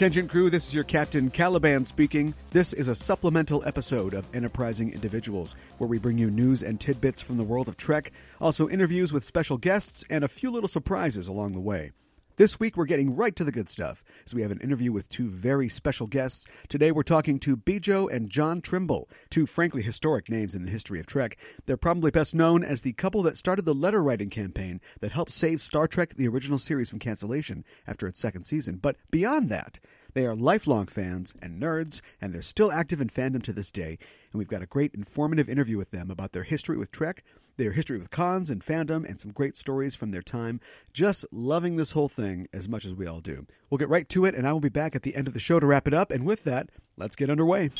Attention crew, this is your Captain Caliban speaking. This is a supplemental episode of Enterprising Individuals, where we bring you news and tidbits from the world of Trek, also interviews with special guests, and a few little surprises along the way. This week, we're getting right to the good stuff, as we have an interview with two very special guests. Today, we're talking to Bjo and John Trimble, two frankly historic names in the history of Trek. They're probably best known as the couple that started the letter writing campaign that helped save Star Trek, the original series, from cancellation after its second season. But beyond that, they are lifelong fans and nerds, and they're still active in fandom to this day. And we've got a great informative interview with them about their history with Trek, their history with cons and fandom, and some great stories from their time. Just loving this whole thing as much as we all do. We'll get right to it, and I will be back at the end of the show to wrap it up. And with that, let's get underway.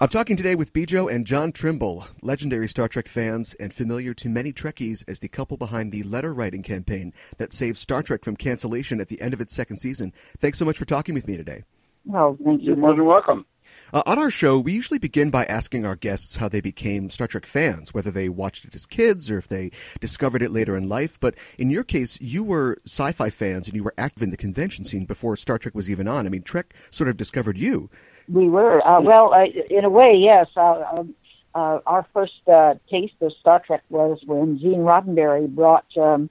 I'm talking today with Bjo and John Trimble, legendary Star Trek fans and familiar to many Trekkies as the couple behind the letter writing campaign that saved Star Trek from cancellation at the end of its second season. Thanks so much for talking with me today. Well, thank you. You're more than welcome. Uh, on our show, we usually begin by asking our guests how they became Star Trek fans, whether they watched it as kids or if they discovered it later in life. But in your case, you were sci fi fans and you were active in the convention scene before Star Trek was even on. I mean, Trek sort of discovered you. We were. Uh, well, uh, in a way, yes. Uh, um, uh, our first uh, taste of Star Trek was when Gene Roddenberry brought um,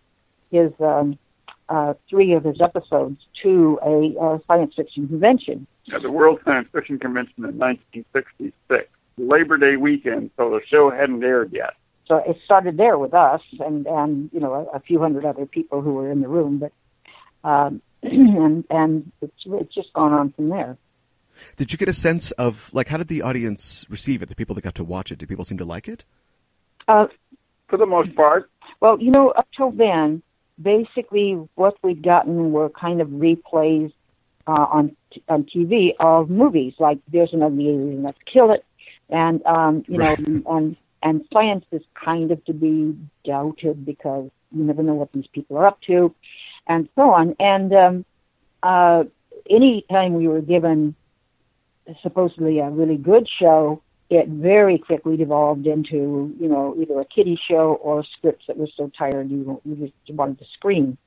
his um, three of his episodes to a science fiction convention. At the World Science Fiction Convention in 1966, Labor Day weekend, so the show hadn't aired yet. So it started there with us and, and you know, a, a few hundred other people who were in the room. But um, and and it's, it's just gone on from there. Did you get a sense of like how did the audience receive it? The people that got to watch it, did people seem to like it? Uh, For the most part, well, you know, up till then, basically what we'd gotten were kind of replays uh, on t- on TV of movies like "There's an Ugly Alien, Let's Kill It," and um, you Right. know, and and science is kind of to be doubted because you never know what these people are up to, and so on. And um, uh, any time we were given supposedly a really good show, it very quickly devolved into, you know, either a kiddie show or scripts that were so tired you, you just wanted to scream.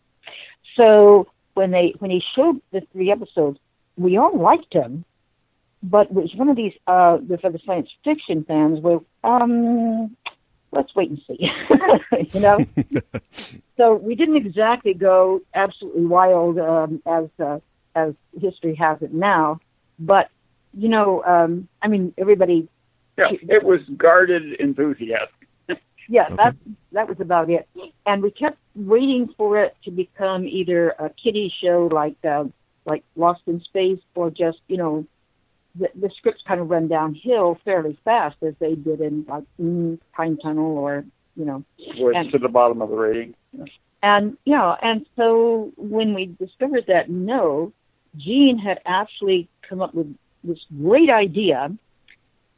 So when they when he showed the three episodes, we all liked him, but it was one of these uh, for the science fiction fans were um, let's wait and see, you know. so we didn't exactly go absolutely wild um, as uh, as history has it now, but you know, um, I mean, everybody yeah, it was guarded enthusiasm. Yeah, Okay. that that was about it. And we kept waiting for it to become either a kiddie show like uh, like Lost in Space, or just you know, the, the scripts kind of run downhill fairly fast as they did in like mm, Time Tunnel, or you know, Was And- to the bottom of the rating. and yeah, and so when we discovered that no, Gene had actually come up with this great idea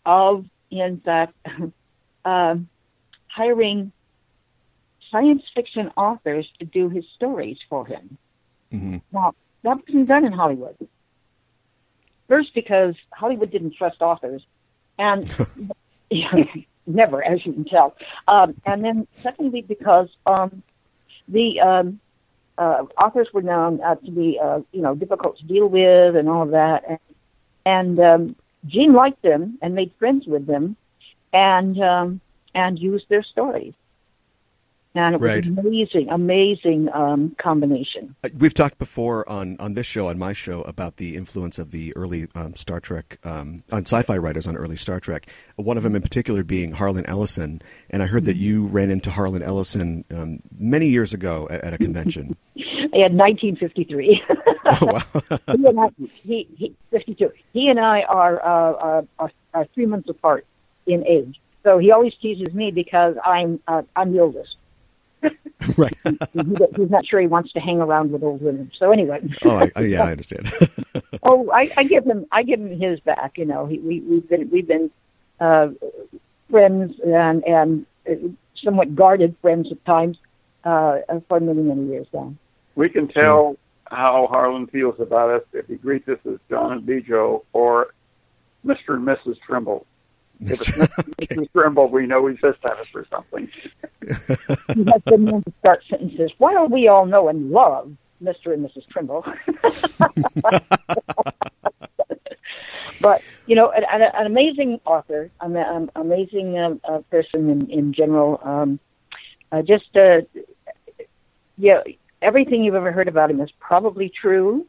of, in fact, um hiring science fiction authors to do his stories for him. hmm Now, that wasn't done in Hollywood. First, because Hollywood didn't trust authors, and never, as you can tell. Um, and then, secondly, because um, the um, uh, authors were known uh, to be, uh, you know, difficult to deal with and all of that. And, and um, Gene liked them and made friends with them, and um, and use their stories. And it was Right. amazing, amazing um, combination. Uh, We've talked before on, on this show, on my show, about the influence of the early um, Star Trek, um, on sci fi writers on early Star Trek. One of them in particular being Harlan Ellison. And I heard that you ran into Harlan Ellison um, many years ago at, at a convention. I had 1953. oh, wow. he and I, he, he, 52. He and I are, uh, are, are, are three months apart in age. So he always teases me because I'm, uh, I'm the oldest. right. He, he's not sure he wants to hang around with old women. So anyway. oh, I, I, yeah, I understand. oh, I, I give him, I give him his back. You know, he, we, we've been, we've been, uh, friends and, and uh, somewhat guarded friends at times, uh, for many, many years now. We can tell how Harlan feels about us if he greets us as John and Bjo or Mr. and Mrs. Trimble. If it's Mr. and Trimble, we know he's just at us for something. he has been known to start sentences. Why don't we all know and love Mr. and Mrs. Trimble. but you know, an, an amazing author, an, an amazing uh, uh, person in, in general. Um, uh, just uh, yeah, everything you've ever heard about him is probably true.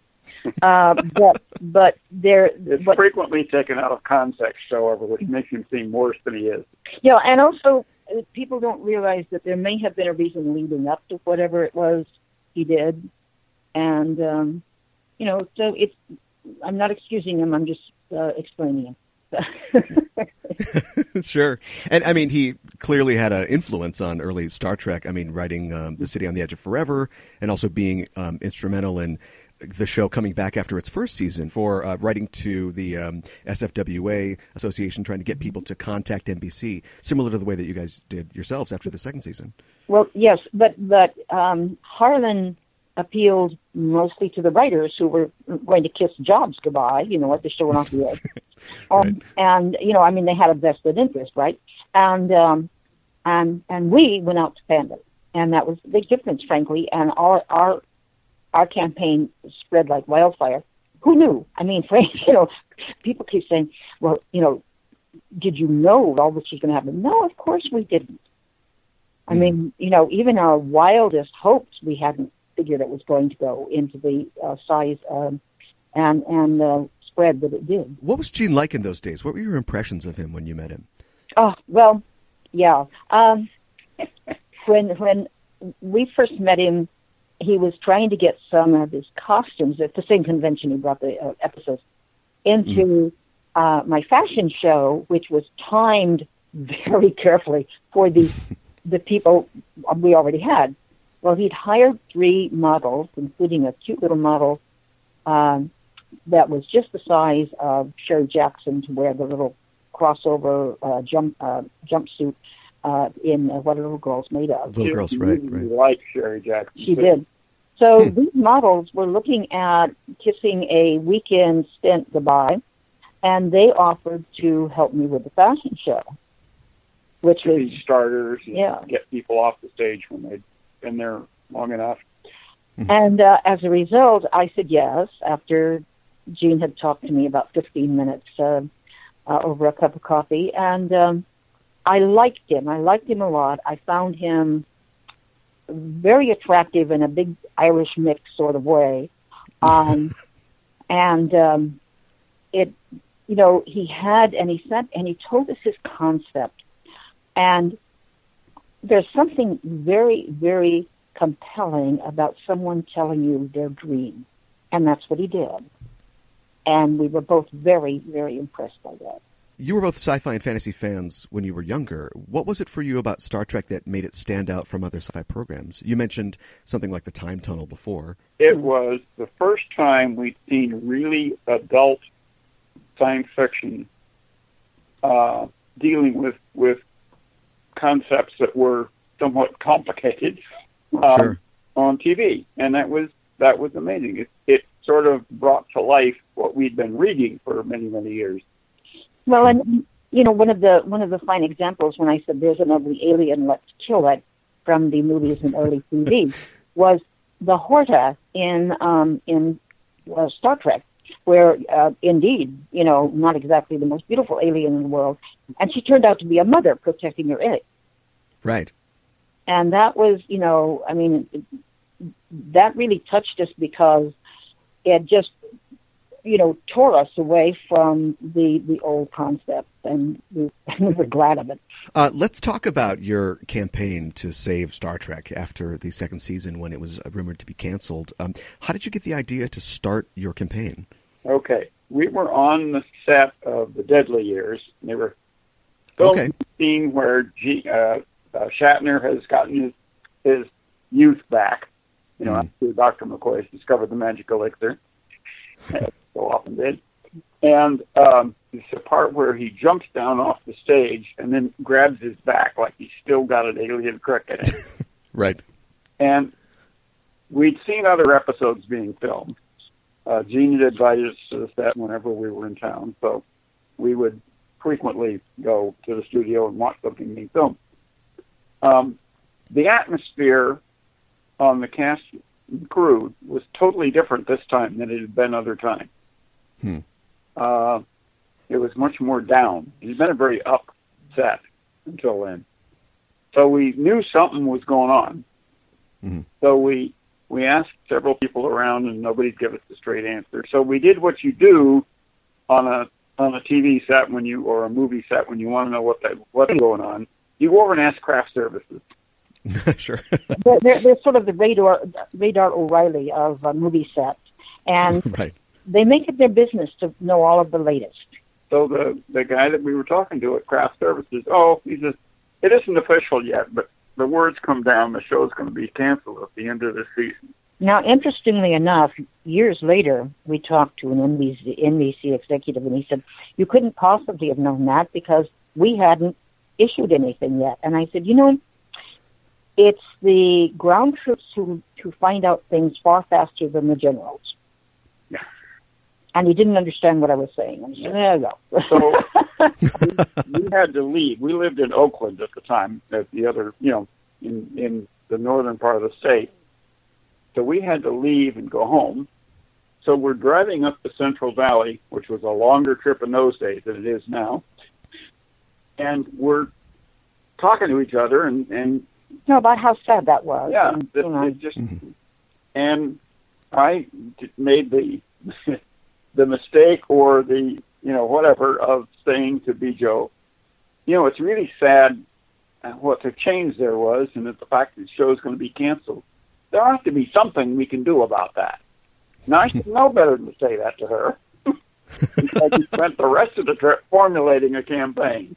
Uh, but but there, it's but, frequently taken out of context, however, which makes him seem worse than he is. Yeah, and also uh, people don't realize that there may have been a reason leading up to whatever it was he did, and um, you know, so it's. I'm not excusing him. I'm just uh, explaining him. sure, and I mean, he clearly had an influence on early Star Trek. I mean, writing um, "The City on the Edge of Forever" and also being um, instrumental in the show coming back after its first season for uh, writing to the um, SFWA Association, trying to get people to contact NBC, similar to the way that you guys did yourselves after the second season. Well, yes, but but um, Harlan appealed mostly to the writers who were going to kiss jobs goodbye. You know what? They still went off the edge, um, right. and you know, I mean, they had a vested interest, right? And um, and and we went out to fandom, and that was the big difference, frankly. And our our our campaign spread like wildfire. Who knew? I mean, Frank, you know, people keep saying, well, you know, did you know all this was going to happen? No, of course we didn't. I hmm. mean, you know, even our wildest hopes, we hadn't figured it was going to go into the uh, size um, and and uh, spread that it did. What was Gene like in those days? What were your impressions of him when you met him? Oh well, yeah. Um, when when we first met him, he was trying to get some of his costumes at the same convention he brought the uh, episodes into mm. uh, my fashion show, which was timed very carefully for the the people we already had. Well, he'd hired three models, including a cute little model um, that was just the size of Sherry Jackson to wear the little crossover uh, jump uh, jumpsuit uh, in uh, what a little girl's made of. Little girls, right, right. Like Sherry Jackson. She did. So hmm. these models were looking at kissing a weekend stint goodbye, and they offered to help me with the fashion show, which to was starters. Yeah, get people off the stage when they'd been there long enough. Hmm. And uh, as a result, I said yes after Gene had talked to me about 15 minutes uh, uh, over a cup of coffee, and um, I liked him. I liked him a lot. I found him very attractive in a big Irish mix sort of way. Um, and um, it, you know, he had, and he said, and he told us his concept. And there's something very, very compelling about someone telling you their dream. And that's what he did. And we were both very, very impressed by that you were both sci-fi and fantasy fans when you were younger. What was it for you about Star Trek that made it stand out from other sci-fi programs? You mentioned something like the Time Tunnel before. It was the first time we'd seen really adult science fiction uh, dealing with with concepts that were somewhat complicated um, sure. on TV, and that was that was amazing. It, it sort of brought to life what we'd been reading for many many years. Well, and you know, one of the one of the fine examples when I said there's an ugly alien, let's kill it, from the movies and early TV, was the Horta in um, in uh, Star Trek, where uh, indeed, you know, not exactly the most beautiful alien in the world, and she turned out to be a mother protecting her egg. Right. And that was, you know, I mean, that really touched us because it just you know, tore us away from the the old concept, and we, we were glad of it. Uh, let's talk about your campaign to save Star Trek after the second season, when it was rumored to be canceled. Um, how did you get the idea to start your campaign? Okay, we were on the set of the Deadly Years. And they were filming okay. scene where G, uh, uh, Shatner has gotten his his youth back. You know, mm. after Dr. McCoy has discovered the magic elixir so often did. And um, it's a part where he jumps down off the stage and then grabs his back like he's still got an alien crick in it. right. And we'd seen other episodes being filmed. Uh, Gene had invited us to the set whenever we were in town, so we would frequently go to the studio and watch something being filmed. Um, the atmosphere on the cast and crew was totally different this time than it had been other times. Hmm. Uh, it was much more down. He's been a very upset until then. So we knew something was going on. Mm-hmm. So we we asked several people around, and nobody'd give us a straight answer. So we did what you do on a on a TV set when you or a movie set when you want to know what that what's going on. You go over and ask craft services. sure. they're, they're, they're, sort of the radar radar O'Reilly of uh, movie sets, and right. They make it their business to know all of the latest. So the the guy that we were talking to at Craft Services, oh, he says it isn't official yet, but the words come down. The show's going to be canceled at the end of the season. Now, interestingly enough, years later, we talked to an NBC, NBC executive, and he said, You couldn't possibly have known that because we hadn't issued anything yet. And I said, You know, it's the ground troops who, who find out things far faster than the generals. And he didn't understand what I was saying. And there you go. so we, we had to leave. We lived in Oakland at the time, at the other, you know, in, in the northern part of the state so we had to leave and go home. So we're driving up the Central Valley, which was a longer trip in those days than it is now. And we're talking to each other and, and no, about how sad that was. Yeah, and, you know. just and I made the the mistake or the you know whatever of saying to Bjo, you know, it's really sad what the change there was, and that the fact that the show is going to be canceled there has to be something we can do about that. Now, I should know better than to say that to her. because we spent the rest of the trip formulating a campaign.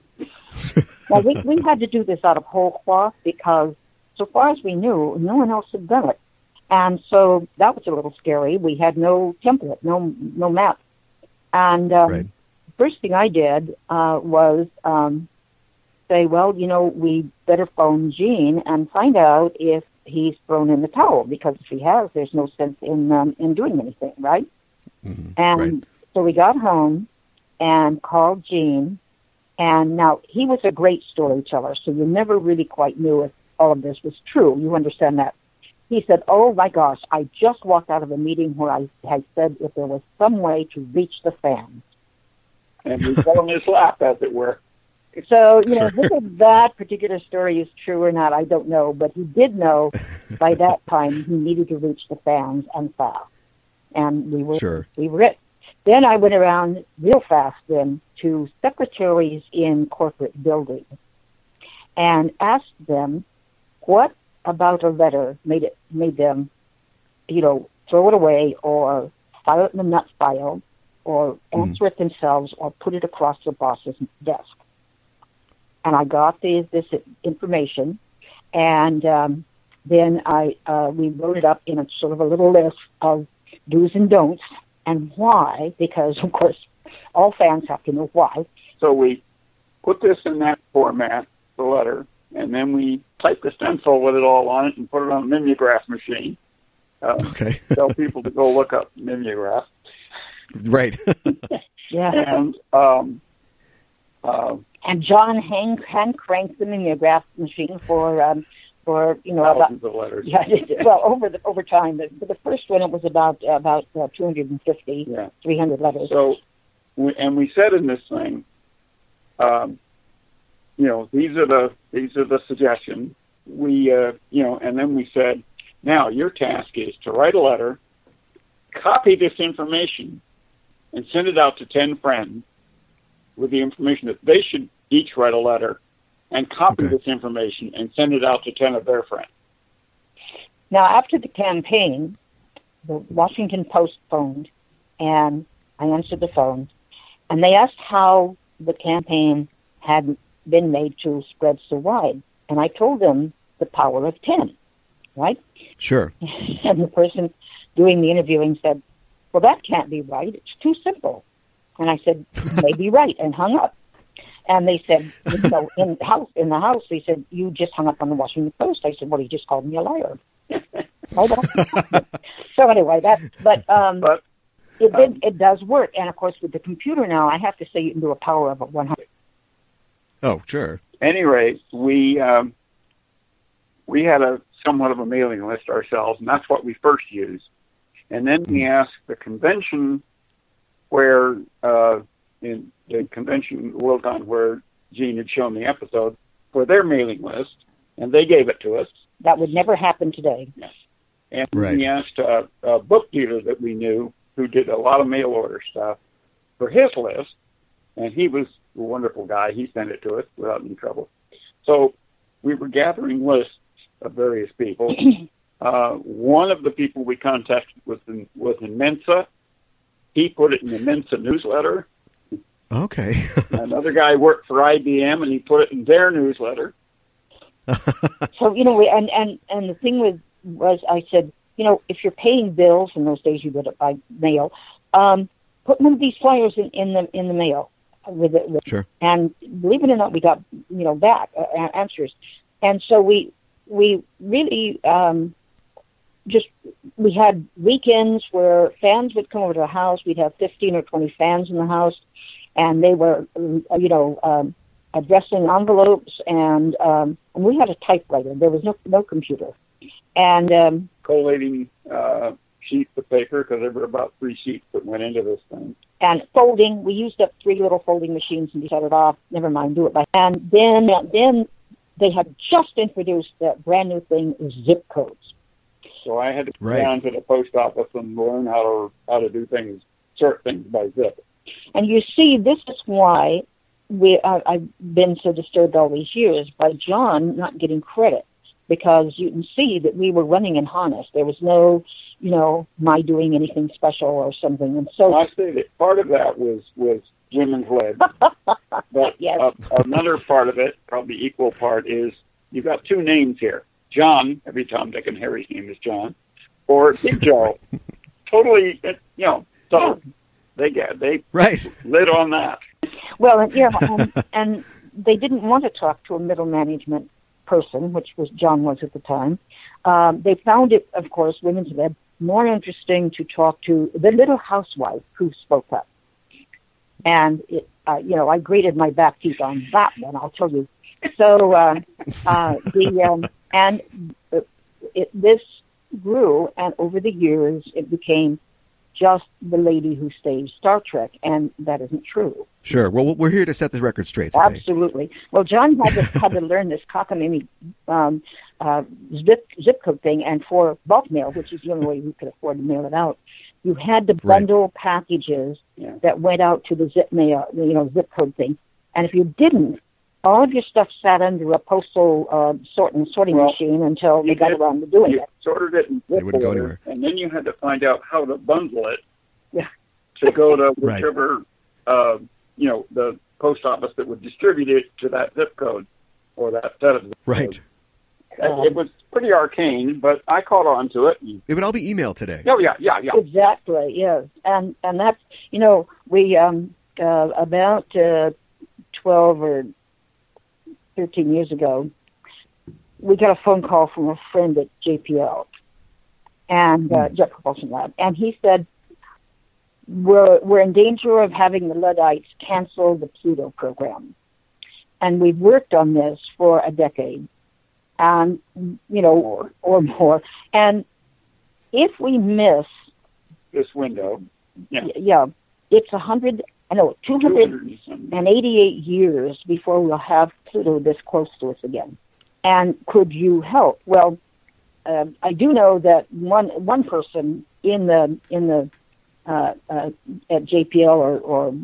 well, we, we had to do this out of whole cloth because, so far as we knew, no one else had done it. And so that was a little scary. We had no template, no no map. And um, right. first thing I did uh, was um, say, well, you know, we better phone Gene and find out if he's thrown in the towel because if he has, there's no sense in um, in doing anything, right? Mm-hmm. And right. so we got home and called Gene, and now he was a great storyteller, so you never really quite knew if all of this was true. You understand that? He said, "Oh my gosh, I just walked out of a meeting where I had said if there was some way to reach the fans." And we fell in his lap, as it were. So, you know, whether that particular story is true or not, I don't know. But he did know by that time he needed to reach the fans and fast. And we were sure. we were it. Then I went around real fast then to secretaries in corporate buildings and asked them what about a letter made it made them, you know, throw it away or file it in the nut file or answer mm. it themselves or put it across the boss's desk and I got these, this information, and um, then I uh, we wrote it up in a sort of a little list of do's and don'ts and why, because of course all fans have to know why. So we put this in that format, the letter, and then we type the stencil with it all on it and put it on a mimeograph machine. Uh, okay. tell people to go look up mimeograph. Right. yeah. And um, uh, and John Hank hand cranked the mimeograph machine for um, for you know thousands about, of letters. Yeah, well over the over time. But for the first one, it was about about uh, 250, yeah. 300 letters. So, we, and we said in this thing, um, you know, these are the these are the suggestions. We, uh, you know, and then we said, now your task is to write a letter, copy this information, and send it out to ten friends with the information that they should each write a letter and copy okay. this information and send it out to 10 of their friends. Now, after the campaign, the Washington Post phoned, and I answered the phone, and they asked how the campaign had been made to spread so wide. And I told them the power of 10, right? Sure. and the person doing the interviewing said, Well, that can't be right. It's too simple. And I said, Maybe right, and hung up. And they said, you know, in the house, in the house, they said, you just hung up on the Washington Post. I said, well, he just called me a liar. so anyway, that, but, um, but it, um, it does work. And of course, with the computer now, I have to say you can do a power of a 100. Oh, sure. Anyway, we, um, we had a somewhat of a mailing list ourselves, and that's what we first used. And then we asked the convention where uh, in the convention Worldcon where Gene had shown the episode for their mailing list, and they gave it to us. That would never happen today. Yes. And Right. we asked a, a book dealer that we knew who did a lot of mail order stuff for his list, and he was a wonderful guy. He sent it to us without any trouble. So we were gathering lists of various people. uh, one of the people we contacted was in, was in Mensa. He put it in the Mensa newsletter. Okay. Another guy worked for IBM, and he put it in their newsletter. So you know, we, and and and the thing was was I said, you know, if you're paying bills in those days, you did it by mail. Um, put one of these flyers in, in the in the mail with it. With, Sure. And believe it or not, we got you know back uh, answers, and so we we really um, just we had weekends where fans would come over to the house. We'd have fifteen or twenty fans in the house, and they were uh, you know um, addressing envelopes, and um, and we had a typewriter. There was no no computer, and um, collating uh, sheets of paper because there were about three sheets that went into this thing. And folding. We used up three little folding machines and shut it off. Never mind, do it by. And then then they had just introduced that brand new thing, zip codes. So I had to go Right. down to the post office and learn how to how to do things, sort things by zip. And you see, this is why we uh, I've been so disturbed all these years by John not getting credit because you can see that we were running in harness. There was no, you know, my doing anything special or something. And so I say that part of that was was women's led, but Yes. uh, another part of it, probably equal part, is you've got two names here: John. Every Tom, Dick, and Harry's name is John, or Bjo. totally, uh, you know. So they get they right. lit on that. Well, and, yeah, and, and they didn't want to talk to a middle management person, which was John was at the time. Um, they found it, of course, women's led more interesting to talk to the little housewife who spoke up. And it, uh, you know, I graded my back teeth on that one. I'll tell you. So uh, uh, the um, and it, this grew, and over the years, it became just the lady who staged Star Trek, and that isn't true. Sure. Well, we're here to set this record straight today. Absolutely. Well, John had to, had to learn this cockamamie um, uh, zip, zip code thing, and for bulk mail, which is the only way we could afford to mail it out, you had to Right. bundle packages Yeah. that went out to the zip mail, you know, zip code thing. And if you didn't, all of your stuff sat under a postal uh, sort and sorting Well, machine until they you got did- around to doing You it. sorted it in They wouldn't go order, anywhere. and then you had to find out how to bundle it Yeah. to go to Right. whichever, uh, you know, the post office that would distribute it to that zip code or that set of zip Right. codes. It- It was pretty arcane, but I caught on to it. And, It would all be emailed today. oh yeah, yeah, yeah. Exactly. Yes, and and that's you know we um uh, about uh, twelve or thirteen years ago, we got a phone call from a friend at JPL and uh, Jet Propulsion Lab, and he said we're we're in danger of having the Luddites cancel the Pluto program, and we've worked on this for a decade, and you know or more, and if we miss This window, Yeah. Yeah, it's a hundred. I know two hundred 200 and some. and eighty-eight years before we'll have Pluto this close to us again. And could you help? Well, uh, I do know that one one person in the in the uh, uh, at JPL or, or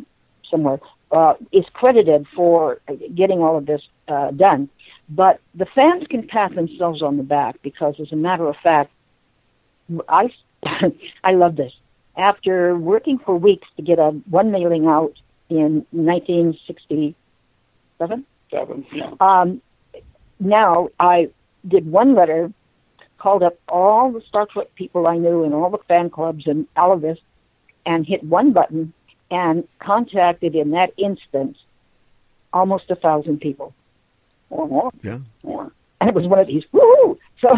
somewhere uh, is credited for getting all of this uh, done. But the fans can pat themselves on the back because, as a matter of fact, I I love this. After working for weeks to get a one mailing out in 1967, Seven, yeah. um, now I did one letter, called up all the Star Trek people I knew and all the fan clubs and all of this, and hit one button and contacted in that instant almost a thousand people. Or more. Yeah. More. And it was one of these, woo! So,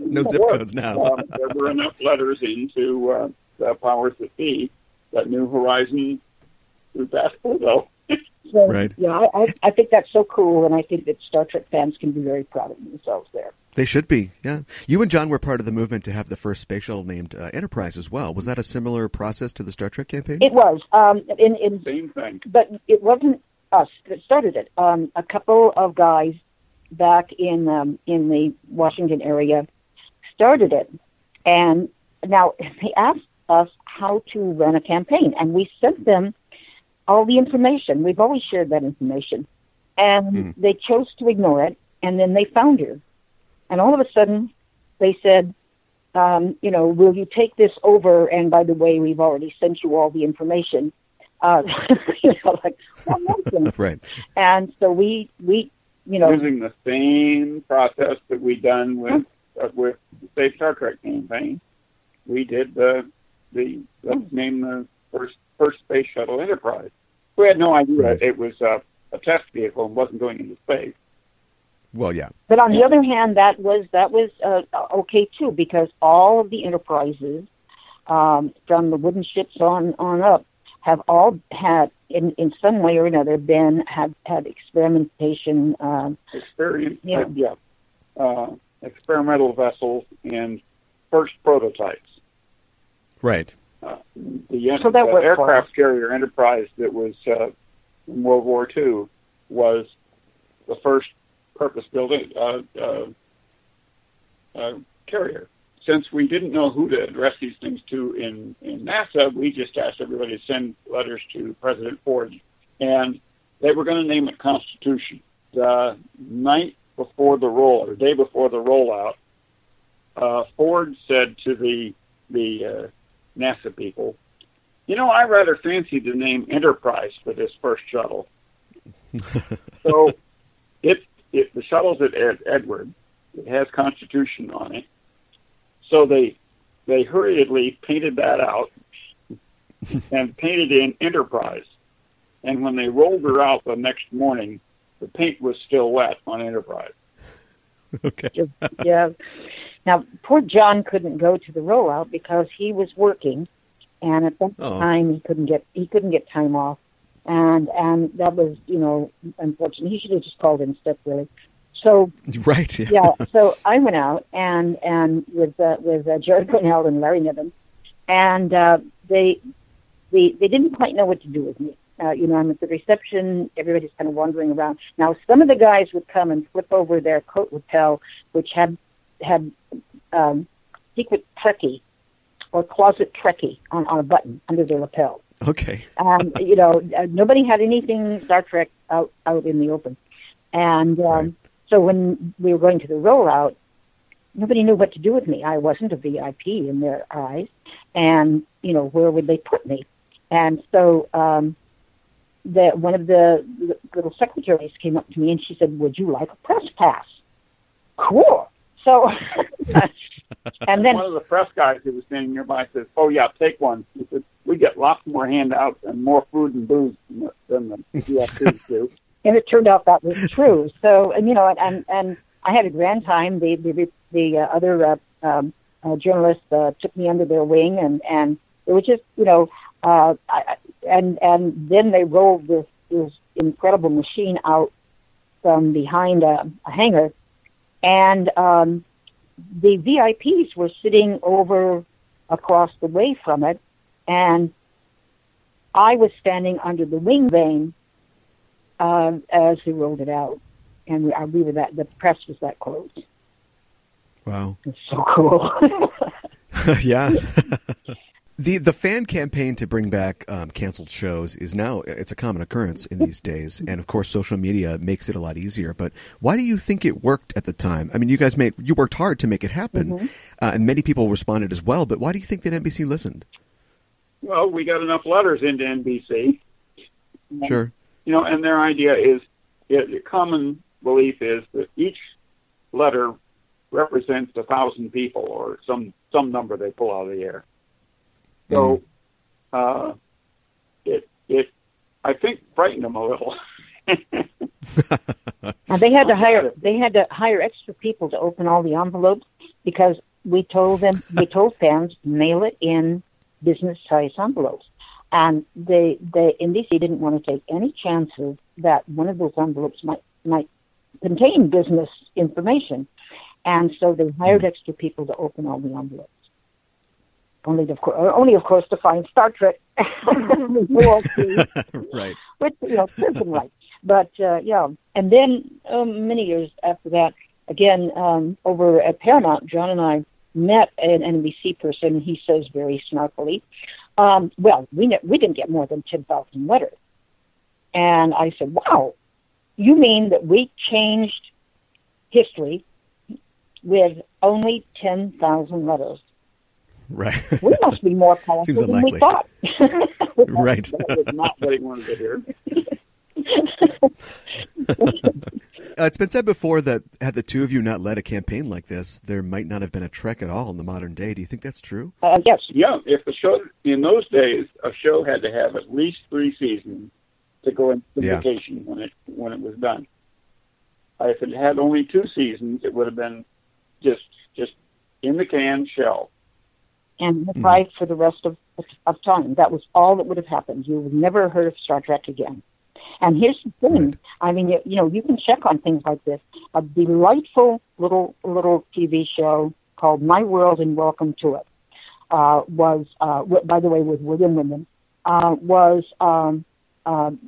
No zip codes now. um, there were enough letters into uh, the powers that be that New Horizon was that Pluto. So, Right. Yeah, I, I, I think that's so cool, and I think that Star Trek fans can be very proud of themselves there. They should be, yeah. You and John were part of the movement to have the first space shuttle named uh, Enterprise as well. Was that a similar process to the Star Trek campaign? It was. Um, in, in, Same thing. but it wasn't us that started it. Um, a couple of guys back in um, in the Washington area started it, and now they asked us how to run a campaign, and we sent them all the information. We've always shared that information, and Mm. they chose to ignore it. And then they found her, and all of a sudden, they said. Um, you know, will you take this over? And by the way, we've already sent you all the information. Uh, you know, like, well, right. And so we, we, you know, Using the same process that we done with uh, with the State Star Trek campaign, we did the the let's name the first first space shuttle Enterprise. We had no idea Right. it was uh, a test vehicle and wasn't going into space. Well, yeah. but on the other hand, that was that was uh, okay too because all of the enterprises, um, from the wooden ships on on up, have all had in in some way or another been have had experimentation. Um, Experience, Yeah. uh, yeah, uh, experimental vessels and first prototypes. Right. Uh, the, So that the worked for aircraft carrier Enterprise that was uh, in World War II was the first purpose-built uh, uh, uh, carrier. Since we didn't know who to address these things to in, in NASA, we just asked everybody to send letters to President Ford, and they were going to name it Constitution. The night before the roll, or day before the rollout, uh, Ford said to the the uh, NASA people, you know, I rather fancy the name Enterprise for this first shuttle. so it, it the shuttle's at Ed, Edward. It has Constitution on it. So they they hurriedly painted that out and painted in Enterprise. And when they rolled her out the next morning, the paint was still wet on Enterprise. Okay. yeah. Now, poor John couldn't go to the rollout because he was working, and at that Oh. time he couldn't get he couldn't get time off, and and that was you know unfortunate. He should have just called in sick really. So Right. Yeah. yeah, so I went out and and with uh, with uh, Jerry Pournelle and Larry Niven, and uh, they they they didn't quite know what to do with me. Uh, you know, I'm at the reception. Everybody's kind of wandering around. Now, some of the guys would come and flip over their coat lapel, which had had um, secret Trekkie or closet Trekkie on, on a button under their lapel. Okay. Um, you know, uh, nobody had anything Star Trek out out in the open, and um, Right. So when we were going to the rollout, nobody knew what to do with me. I wasn't a VIP in their eyes, and you know, where would they put me? And so, um, the one of the little secretaries came up to me and she said, "Would you like a press pass?" Cool. So, and then one of the press guys who was standing nearby says, "Oh yeah, take one." He said, "We get lots more handouts and more food and booze than the, than the UFCs do." And it turned out that was true. So, and you know, and and I had a grand time. The the the uh, other uh, um, uh, journalists uh, took me under their wing, and and it was just you know, uh, I, and and then they rolled this this incredible machine out from behind a, a hangar, and um, the VIPs were sitting over across the way from it, and I was standing under the wing vane uh, as he rolled it out, and we, uh, we were that the press was that close. Wow. It's so cool. yeah. the the fan campaign to bring back um, canceled shows is now it's a common occurrence in these days, and of course, social media makes it a lot easier. But why do you think it worked at the time? I mean, you guys made you worked hard to make it happen, Mm-hmm. uh, and many people responded as well. But why do you think that NBC listened? Well, we got enough letters into NBC, Sure. You know, and their idea is, it, the common belief is that each letter represents a thousand people or some some number they pull out of the air. So, uh, it it I think frightened them a little. and they had to hire they had to hire extra people to open all the envelopes because we told them we told fans mail it in business size envelopes. And they they NBC didn't want to take any chances that one of those envelopes might might contain business information, and so they hired extra people to open all the envelopes. Only of course, only of course to find Star Trek, right? Which you know, prison right. But uh, yeah, and then um, many years after that, again um, over at Paramount, John and I met an NBC person. He says very snarkily, um, "Well, we ne- we didn't get more than ten thousand letters." And I said, "Wow, you mean that we changed history with only ten thousand letters?" Right. we must be more powerful than we thought. right. That was not what he wanted to hear. Uh, it's been said before that had the two of you not led a campaign like this, there might not have been a Trek at all in the modern day. Do you think that's true? Uh, yes. Yeah. If the show in those days, a show had to have at least three seasons to go into syndication yeah. when it when it was done. Uh, if it had only two seasons, it would have been just just in the can shell. And mm-hmm. right for the rest of of time. That was all that would have happened. You would never heard of Star Trek again. And here's the thing. Right. I mean, you, you know, you can check on things like this. A delightful little little TV show called My World and Welcome to It uh, was, uh, by the way, with William Windom, uh, was um, um,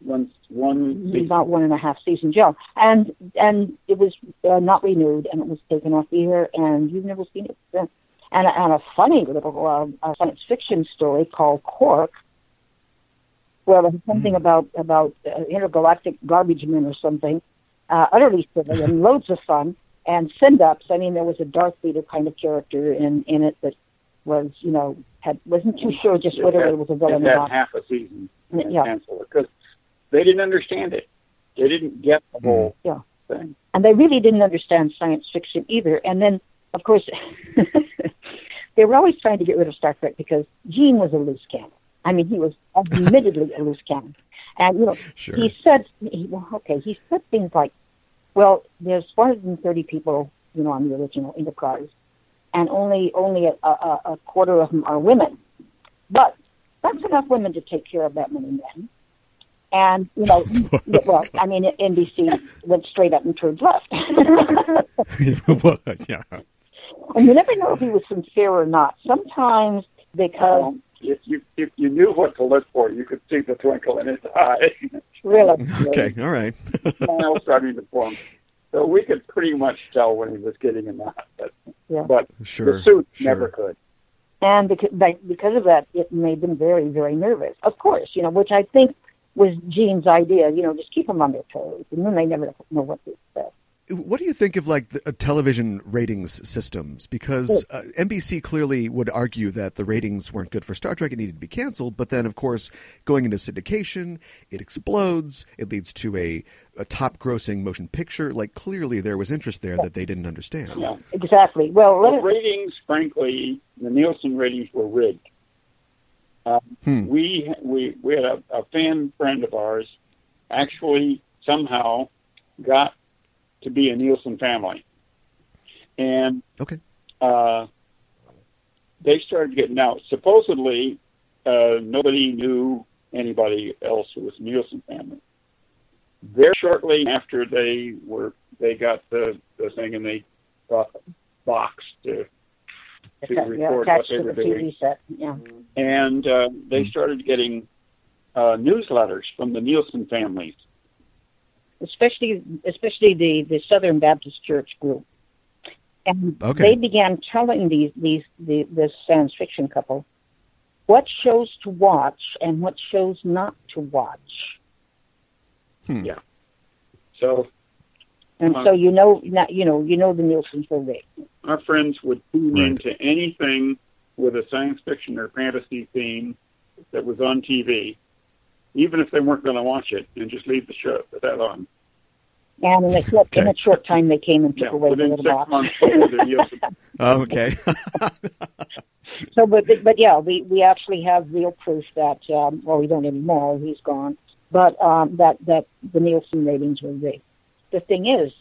one one about one and a half season show, and and it was uh, not renewed, and it was taken off the air, and you've never seen it since. And, and a funny little uh, science fiction story called Quark, well, there's something mm. about about uh, intergalactic garbage men or something, uh, utterly silly and loads of fun. And send ups. I mean, there was a Darth Vader kind of character in in it that was, you know, had wasn't too sure just whether it, it was a villain or not. half a season. Yeah, cancel it because they didn't understand it. They didn't get the whole yeah. thing, and they really didn't understand science fiction either. And then, of course, they were always trying to get rid of Star Trek because Gene was a loose cannon. I mean, he was admittedly a loose cannon. And, you know, sure. he said, he, well, okay, he said things like, well, there's 430 people, you know, on the original Enterprise, and only only a, a, a quarter of them are women. But that's enough women to take care of that many men. And, you know, well, I mean, NBC went straight up and turned left. yeah. And you never know if he was sincere or not. Sometimes because if you if you knew what to look for, you could see the twinkle in his eye. really? Okay, all right. Smiles starting to form. So we could pretty much tell when he was getting a nod, but yeah. but sure, the suit sure. never could. And because because of that, it made them very very nervous. Of course, you know, which I think was Gene's idea. You know, just keep them on their toes, and then they never know what to expect. What do you think of like the, uh, television ratings systems? Because uh, NBC clearly would argue that the ratings weren't good for Star Trek; it needed to be canceled. But then, of course, going into syndication, it explodes. It leads to a, a top-grossing motion picture. Like clearly, there was interest there that they didn't understand. Yeah, exactly. Well, the ratings, frankly, the Nielsen ratings were rigged. Um, hmm. We we we had a, a fan friend of ours actually somehow got to be a Nielsen family. And okay, uh, they started getting out. Supposedly, uh, nobody knew anybody else who was Nielsen family. Very shortly after they were, they got the, the thing and they got a box to to yeah, record what they were doing. Yeah. And uh, they hmm. started getting uh, newsletters from the Nielsen families especially especially the the Southern Baptist Church group, and okay. they began telling these these the, this science fiction couple what shows to watch and what shows not to watch. Hmm. Yeah. So. And uh, so you know, not, you know, you know the Nielsen's were rigged. Our friends would tune right. into anything with a science fiction or fantasy theme that was on TV, even if they weren't going to watch it, and just leave the show with that on. And in a, short, okay. in a short time, they came and took yeah, away the little box. oh, okay. so, but but yeah, we we actually have real proof that um, well, we don't anymore. He's gone, but um, that that the Nielsen ratings were rigged. The thing is,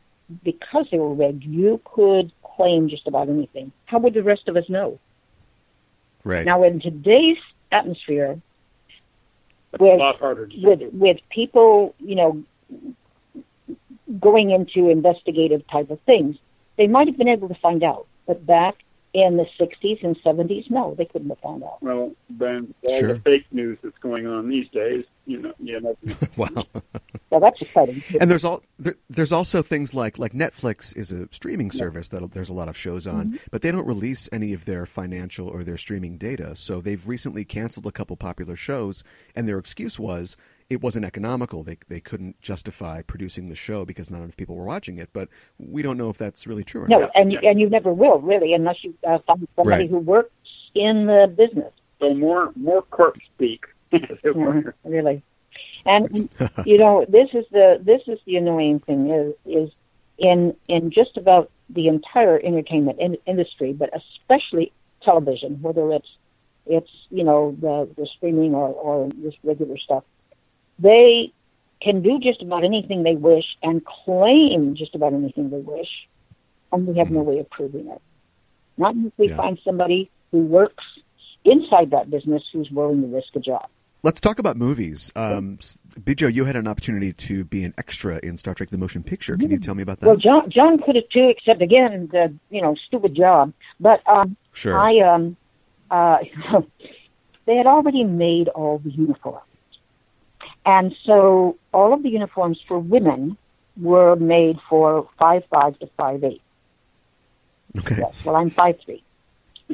because they were rigged, you could claim just about anything. How would the rest of us know? Right. Now, in today's atmosphere, with, a lot harder to with with people, you know, going into investigative type of things, they might have been able to find out. But back in the 60s and 70s, no, they couldn't have found out. Well, then all Sure. the fake news that's going on these days, you know, you know, wow. So that's exciting. And there's all there, there's also things like like Netflix is a streaming service that there's a lot of shows on, Mm-hmm. but they don't release any of their financial or their streaming data. So they've recently canceled a couple popular shows, and their excuse was it wasn't economical. They they couldn't justify producing the show because not enough people were watching it. But we don't know if that's really true or No, not. and you, and you never will really unless you uh, find somebody Right. who works in the business. so more more court speak. as it really. And you know, this is the this is the annoying thing is is in in just about the entire entertainment in, industry, but especially television, whether it's it's you know the the streaming or or just regular stuff, they can do just about anything they wish and claim just about anything they wish, and we have no way of proving it. Not if we Yeah. find somebody who works inside that business who's willing to risk a job. Let's talk about movies. Um, Bjo, you had an opportunity to be an extra in Star Trek: The Motion Picture. Can you tell me about that? Well, John John could have too, except again the you know stupid job. But um, sure. I um, uh, they had already made all the uniforms, and so all of the uniforms for women were made for five five to five eight. okay. Yes, well, I'm five three,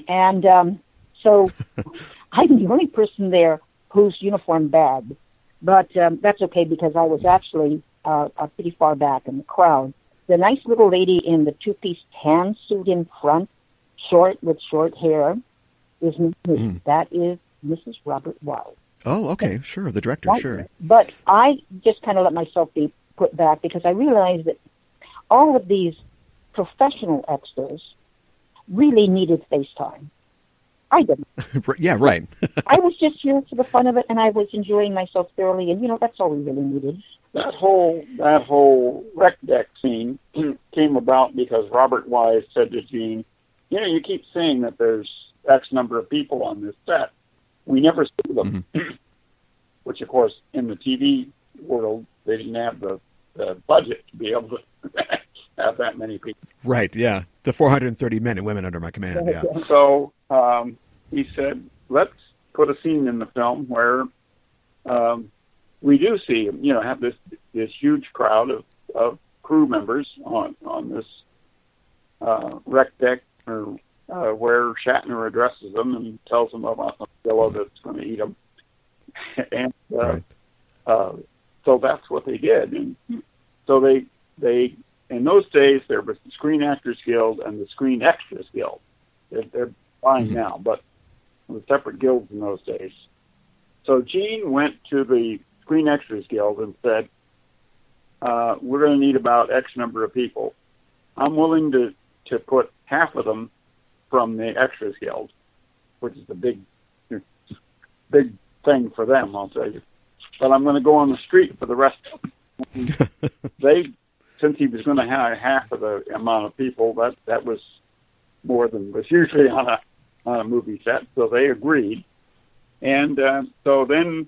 and um, so I'm the only person there whose uniform bagged. But um, that's okay because I was actually uh, pretty far back in the crowd. The nice little lady in the two-piece tan suit in front, short with short hair, is. Mm. That is Mrs. Robert Wise. Oh, okay. Sure. The director. Right. Sure. But I just kind of let myself be put back because I realized that all of these professional extras really needed face time. I didn't. yeah. Right. I was just here for the fun of it, and I was enjoying myself thoroughly. And you know, that's all we really needed. that whole that whole rec deck scene came about because Robert Wise said to Gene, "You know, you keep saying that there's X number of people on this set. We never see them." Which, of course, in the TV world, they didn't have the, the budget to be able to have that many people. right. Yeah. The 430 men and women under my command. Yeah. So um, he said, "Let's put a scene in the film where um, we do see, you know, have this this huge crowd of, of crew members on on this uh, rec deck, or uh, where Shatner addresses them and tells them about the pillow that's going to eat them, and uh, Right. uh, so that's what they did, and so they they in those days there was the Screen Actors Guild and the Screen Extras Guild. They're, they're fine Mhm. now, but it was separate guilds in those days. So Gene went to the Screen Extras Guild and said, uh, "We're going to need about X number of people. I'm willing to to put half of them from the Extras Guild, which is the big big thing for them, I'll tell you. But I'm going to go on the street for the rest of them." they since he was going to have half of the amount of people, that that was more than was usually on a on a movie set. So they agreed, and uh, so then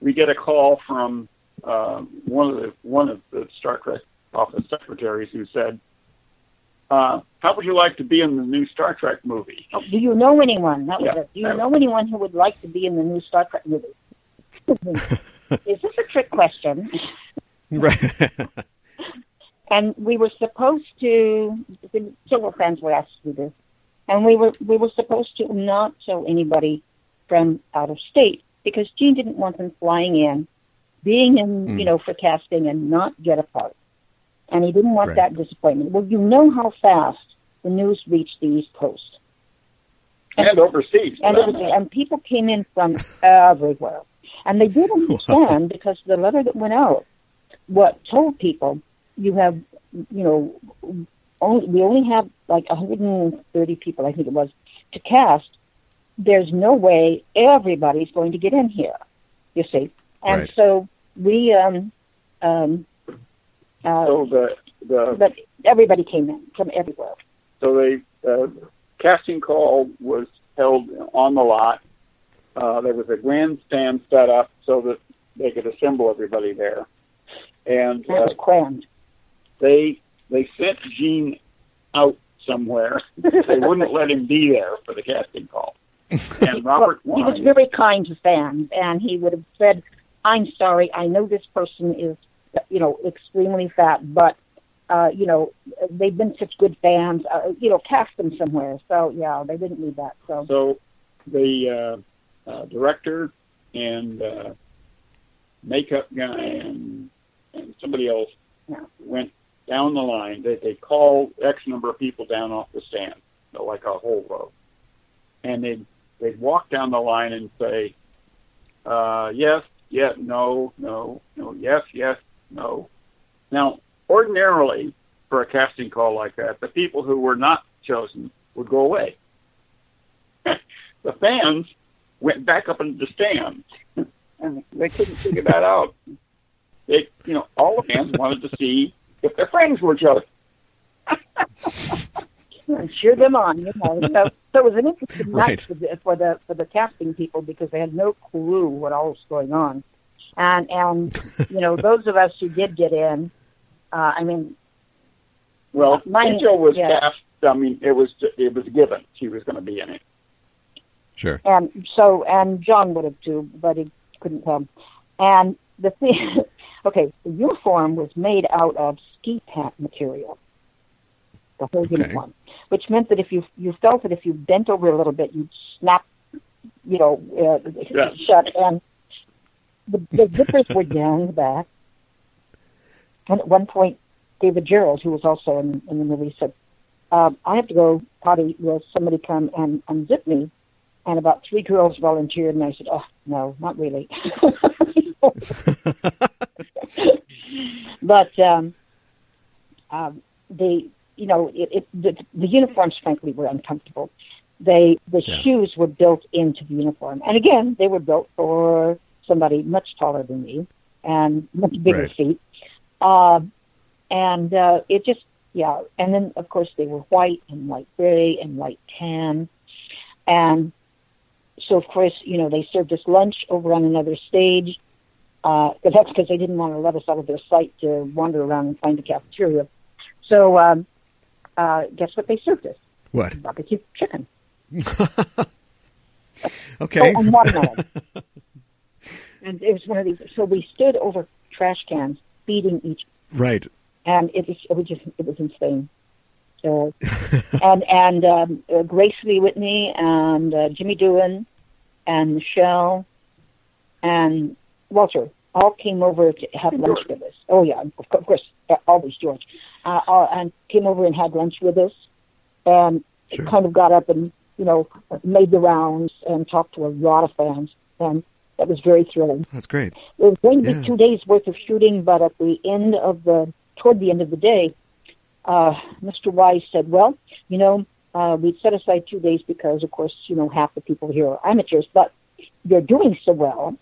we get a call from uh, one of the one of the Star Trek office secretaries who said, uh, "How would you like to be in the new Star Trek movie?" Oh, do you know anyone? That was Yeah. it. Do you know anyone who would like to be in the new Star Trek movie? Is this a trick question? Right. and we were supposed to. Several friends were asked to do this, and we were we were supposed to not show anybody from out of state because Gene didn't want them flying in, being in Mm. you know for casting and not get a part, and he didn't want Right. that disappointment. Well, you know how fast the news reached the East Coast. And overseas, for and that everything. matter. And people came in from everywhere, and they didn't understand because the letter that went out, what told people, you have, you know, only we only have like 130 people, I think it was, to cast. There's no way everybody's going to get in here. You see, and Right. so we, um, um, uh, So the the but everybody came in from everywhere. So they uh, casting call was held on the lot, uh, there was a grandstand set up so that they could assemble everybody there, and That was uh, grand. they they sent Gene out somewhere. they wouldn't let him be there for the casting call. And Robert Well, he was very kind to fans, and he would have said, "I'm sorry, I know this person is, you know, extremely fat, but." Uh, you know, they've been such good fans. Uh, you know, cast them somewhere. So yeah, they didn't need that. So so the uh, uh, director and uh, makeup guy and and somebody else Yeah. went down the line. They they called X number of people down off the stand, so like a whole row, and they'd they'd walk down the line and say, uh, yes, yes, no, no, no, yes, yes, no. Now, ordinarily, for a casting call like that, the people who were not chosen would go away. the fans went back up into the stands, and they couldn't figure that out. They, you know, all the fans wanted to see if their friends were chosen. and cheer them on. You know, so so it was an interesting Right. night for the, for the for the casting people because they had no clue what all was going on, and and you know those of us who did get in, uh, I mean, Well, Mine- Rachel was yeah. cast. I mean, it was it was given she was going to be in it. Sure. and so and John would have too, but he couldn't come. And the thing, okay, the uniform was made out of ski pant material, the whole Okay. uniform, which meant that if you you felt that if you bent over a little bit, you'd snap, you know, uh, Yeah. shut. And the, the zippers were down the back. And at one point, David Gerrold, who was also in, in the movie, said, um, "I have to go potty. Will somebody come and unzip me?" And about three girls volunteered, and I said, "Oh no, not really." but um, um, the you know it, it the, the uniforms frankly were uncomfortable. They the Yeah. shoes were built into the uniform, and again they were built for somebody much taller than me and much bigger Right. feet. Uh, and uh, it just yeah, and then of course they were white and light gray and light tan, and so of course you know they served us lunch over on another stage because that's because they didn't want to let us out of their sight to wander around and find the cafeteria. So um, uh, guess what they served us? What? Barbecue chicken. Okay. Oh, and watermelon. and it was one of these. So we stood over trash cans feeding each, Right. and it was it was just it was insane. So, and and um, uh, Grace Lee Whitney and uh, Jimmy Doohan and Nichelle and Walter all came over to have lunch with us. Oh yeah, of course, of course uh, always George, uh, uh, and came over and had lunch with us, and Sure. kind of got up and you know made the rounds and talked to a lot of fans, and that was very thrilling. That's great. It was going to be Yeah. two days worth of shooting, but at the end of the toward the end of the day, uh, Mr. Wise said, "Well, you know, uh, we'd set aside two days because, of course, you know, half the people here are amateurs, but you're doing so well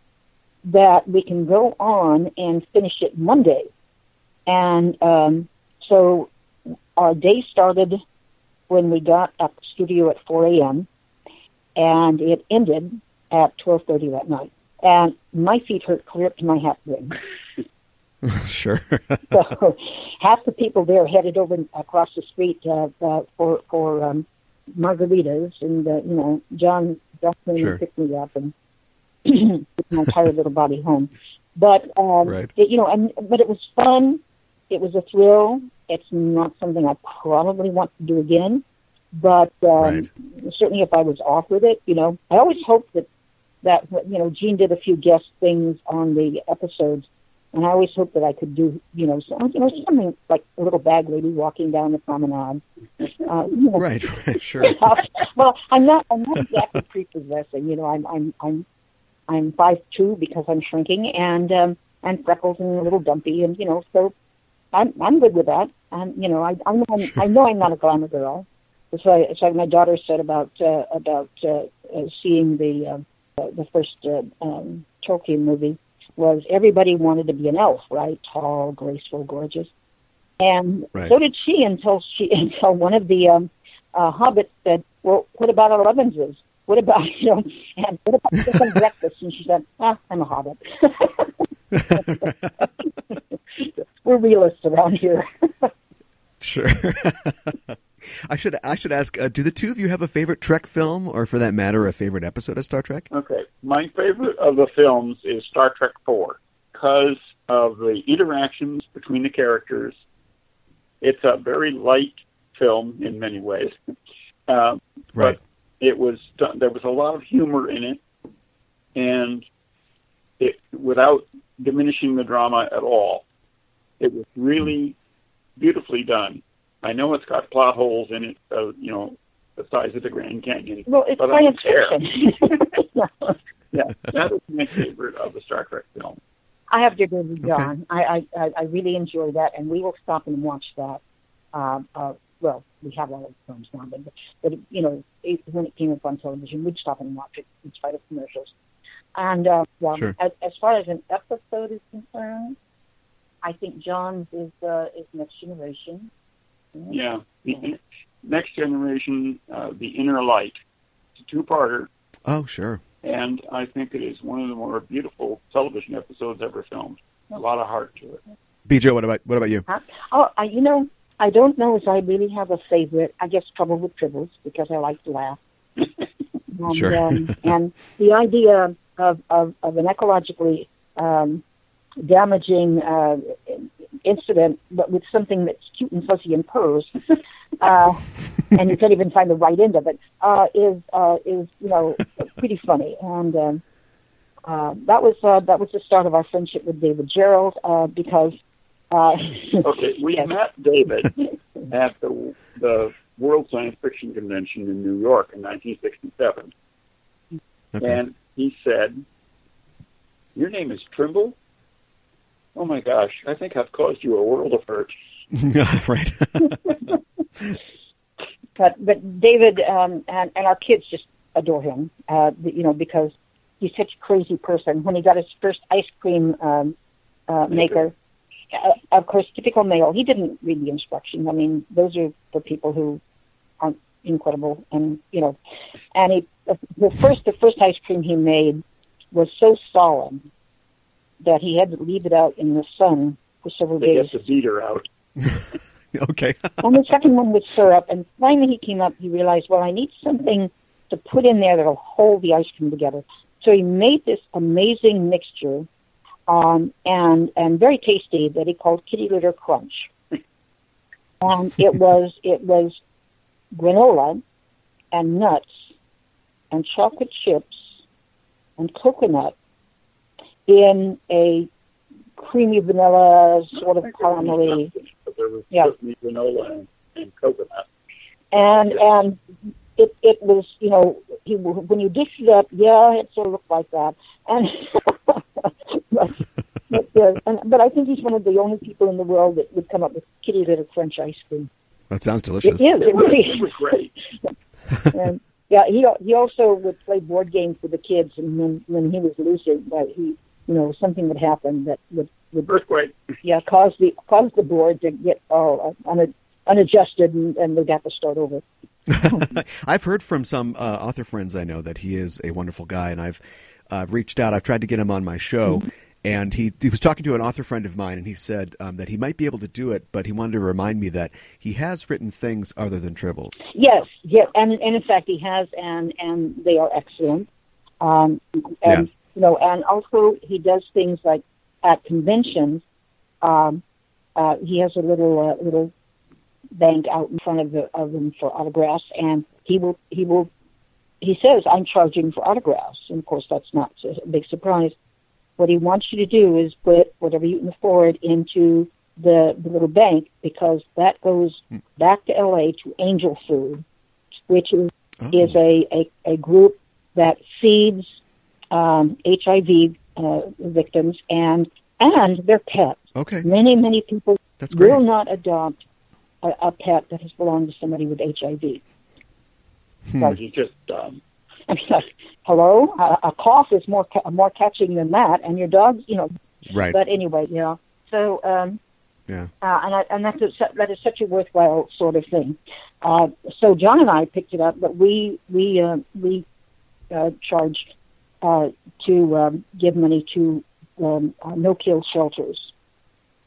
that we can go on and finish it Monday." And um, so our day started when we got at the studio at 4 a.m. and it ended at 12:30 that night. And my feet hurt clear up to my hat rim. sure. So half the people there headed over across the street uh, uh, for for um, margaritas, and uh, you know, John John came Sure. and picked me up and took my tired little body home. But um, Right. it, you know, and but it was fun. It was a thrill. It's not something I probably want to do again, but um, Right. certainly if I was offered it, you know, I always hope that that you know Gene did a few guest things on the episodes, and I always hoped that I could do you know so, you know something like a little bag lady walking down the promenade. Uh, you know, right. Right. Sure. well, I'm not I'm not exactly prepossessing. You know, I'm I'm I'm I'm five two because I'm shrinking and um and freckles and a little dumpy and you know so I'm I'm good with that. And you know I I know I'm, I know I'm not a glamour girl. It's like it's like my daughter said about uh, about uh, uh, seeing the uh, the first uh, um, Tolkien movie was everybody wanted to be an elf, right? Tall, graceful, gorgeous. And Right. so did she until she until one of the um, uh, hobbits said, "Well, what about our elevenses?" what about you know, and what about some breakfast? And she said, ah, I'm a hobbit. We're realists around here. sure. I should I should ask: uh, Do the two of you have a favorite Trek film, or for that matter, a favorite episode of Star Trek? Okay, my favorite of the films is Star Trek Four because of the interactions between the characters. It's a very light film in many ways, uh, right? But it was done, there was a lot of humor in it, and it without diminishing the drama at all. It was really beautifully done. I know it's got plot holes in it, uh, you know, the size of the Grand Canyon. Well, it's but science fiction. yeah, that was my favorite of the Star Trek films. I have to agree with John. Okay. I, I I really enjoy that, and we will stop and watch that. Uh, uh, well, we have all of the films now, but but you know, it, when it came up on television, we'd stop and watch it in spite of commercials. And uh, well, sure. as, as far as an episode is concerned, I think John's is uh, is Next Generation. Yeah, the Next Generation, uh, the Inner Light. It's a two-parter. Oh, sure. And I think it is one of the more beautiful television episodes ever filmed. A lot of heart to it. Bjo, what about what about you? Huh? Oh, I, you know, I don't know if I really have a favorite. I guess Trouble with Tribbles because I like to laugh. and, sure. um, and the idea of, of, of an ecologically um, damaging uh, incident, but with something that's cute and fuzzy and purrs, uh, and you can't even find the right end of it, uh, is uh, is you know pretty funny. And um, uh, that was uh, that was the start of our friendship with David Gerrold uh, because. Uh, okay, we yes. met David at the the World Science Fiction Convention in New York in 1967, Okay. and he said, "Your name is Trimble." Oh my gosh, I think I've caused you a world of hurt. right. but but David um, and and our kids just adore him. Uh, you know because he's such a crazy person. When he got his first ice cream um, uh, maker, uh, of course, typical male. He didn't read the instructions. I mean, those are the people who aren't incredible, and you know, and he the first the first ice cream he made was so solid that he had to leave it out in the sun for several They days. get the beater out. okay. and the second one was syrup. And finally, he came up. He realized, well, I need something to put in there that'll hold the ice cream together. So he made this amazing mixture, um, and and very tasty that he called Kitty Litter Crunch. and it was it was granola, and nuts, and chocolate chips, and coconut in a creamy vanilla sort of caramely But there was Yeah. just granola and, and coconut. and and it it was you know he when you dished it up yeah it sort of looked like that and but, but, uh, and, but I think he's one of the only people in the world that would come up with kitty litter crunch ice cream. That sounds delicious. is it It was, really it was great. and yeah he he also would play board games with the kids and when when he was lucid that he you know something would happen that would would Earthquake. yeah cause the cause the board to get all un, unadjusted and, and they'd have to start over. I've heard from some uh, author friends I know that he is a wonderful guy, and I've uh, reached out. I've tried to get him on my show, and he he was talking to an author friend of mine, and he said um, that he might be able to do it, but he wanted to remind me that he has written things other than tribbles. Yes, yeah, and, and in fact he has, and and they are excellent. Um, and Yes. You know, and also he does things like at conventions. Um, uh, he has a little uh, little bank out in front of the of them for autographs, and he will he will he says I'm charging for autographs, and of course that's not a big surprise. What he wants you to do is put whatever you can afford into the, the little bank because that goes back to LA to Angel Food, which is Oh. is a, a, a group that feeds um, HIV uh, victims and and their pets. Okay, Many many people that's great. will not adopt a, a pet that has belonged to somebody with HIV. Hmm. He's just um, I mean, like, hello, a, a cough is more ca- more catching than that, and your dog, you know. Right. But anyway, you know, so um, Yeah. uh, and I, and that's a, that is such a worthwhile sort of thing. Uh, so John and I picked it up, but we we uh, we uh, charge uh, to um, give money to um, uh, no-kill shelters.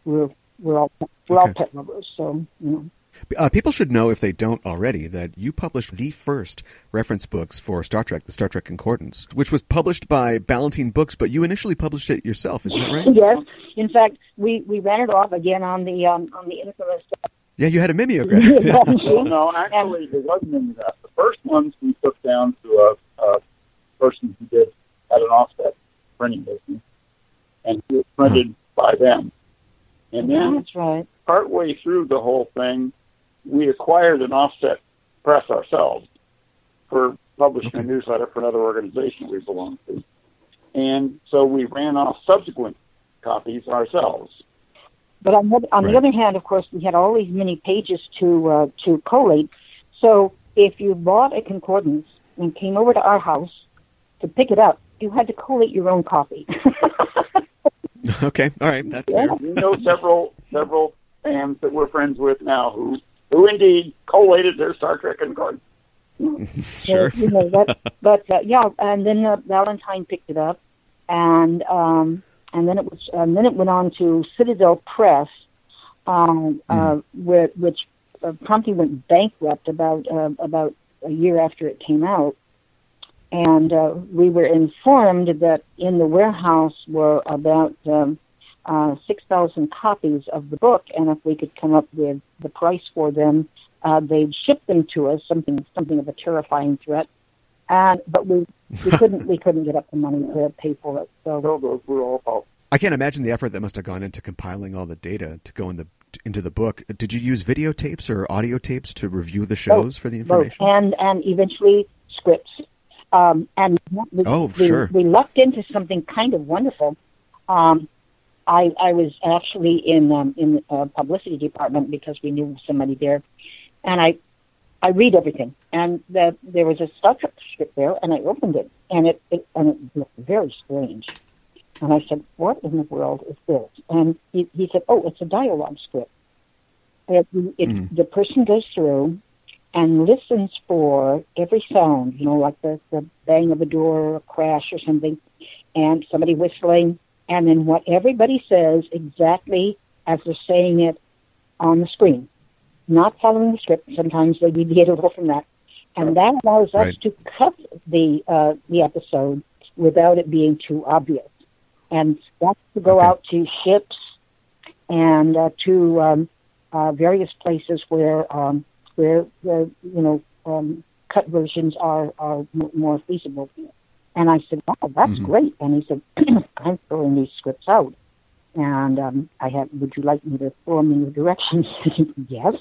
We're we're all we're okay. all pet lovers, so you know. Uh, people should know, if they don't already, that you published the first reference books for Star Trek, the Star Trek Concordance, which was published by Ballantine Books, but you initially published it yourself, isn't that right? yes. In fact, we, we ran it off again on the um, on the infamous. Yeah, you had a mimeograph. well, no, actually, it wasn't mimeograph. The first ones we took down to a, a person who did had an offset printing business, and it was printed huh. by them. And then, that's right. Partway through the whole thing, we acquired an offset press ourselves for publishing okay. a newsletter for another organization we belong to. And so we ran off subsequent copies ourselves. But on, the, on right. the other hand, of course, we had all these many pages to uh, to collate. So if you bought a concordance and came over to our house to pick it up, you had to collate your own copy. okay, all right, that's yeah. fair. We know several several fans that we're friends with now who who indeed collated their Star Trek and concordance. sure. you know, that, but uh, yeah, and then uh, Ballantine picked it up, and um, and then it was and then it went on to Citadel Press, um, uh, mm. where, which uh, promptly went bankrupt about uh, about a year after it came out, and uh, we were informed that in the warehouse were about um, uh, 6,000 copies of the book, and if we could come up with the price for them, uh, they'd ship them to us. Something, something of a terrifying threat. And but we we couldn't we couldn't get up the money to pay for it. So those were all. I can't imagine the effort that must have gone into compiling all the data to go in the into the book. Did you use videotapes or audio tapes to review the shows both, for the information? Both. And and eventually scripts. Um, and we, oh, we, sure. we lucked into something kind of wonderful. Um, I, I was actually in um, in the uh, publicity department because we knew somebody there, and I I read everything. And the, there was a Star Trek script there, and I opened it, and it, it and it looked very strange. And I said, "What in the world is this?" And he, he said, "Oh, it's a dialogue script. It, it, mm-hmm. The person goes through and listens for every sound, you know, like the, the bang of a door or a crash or something, and somebody whistling, and then what everybody says exactly as they're saying it on the screen, not following the script. Sometimes they deviate a little from that, and that allows us to cut the uh, the episode without it being too obvious. And that's to go okay. out to ships and uh, to um, uh, various places where um, where, where you know um, cut versions are are more feasible. And I said, "Wow, that's mm-hmm. great." And he said, "I'm throwing these scripts out." And um, I had, would you like me to throw them in your direction? yes.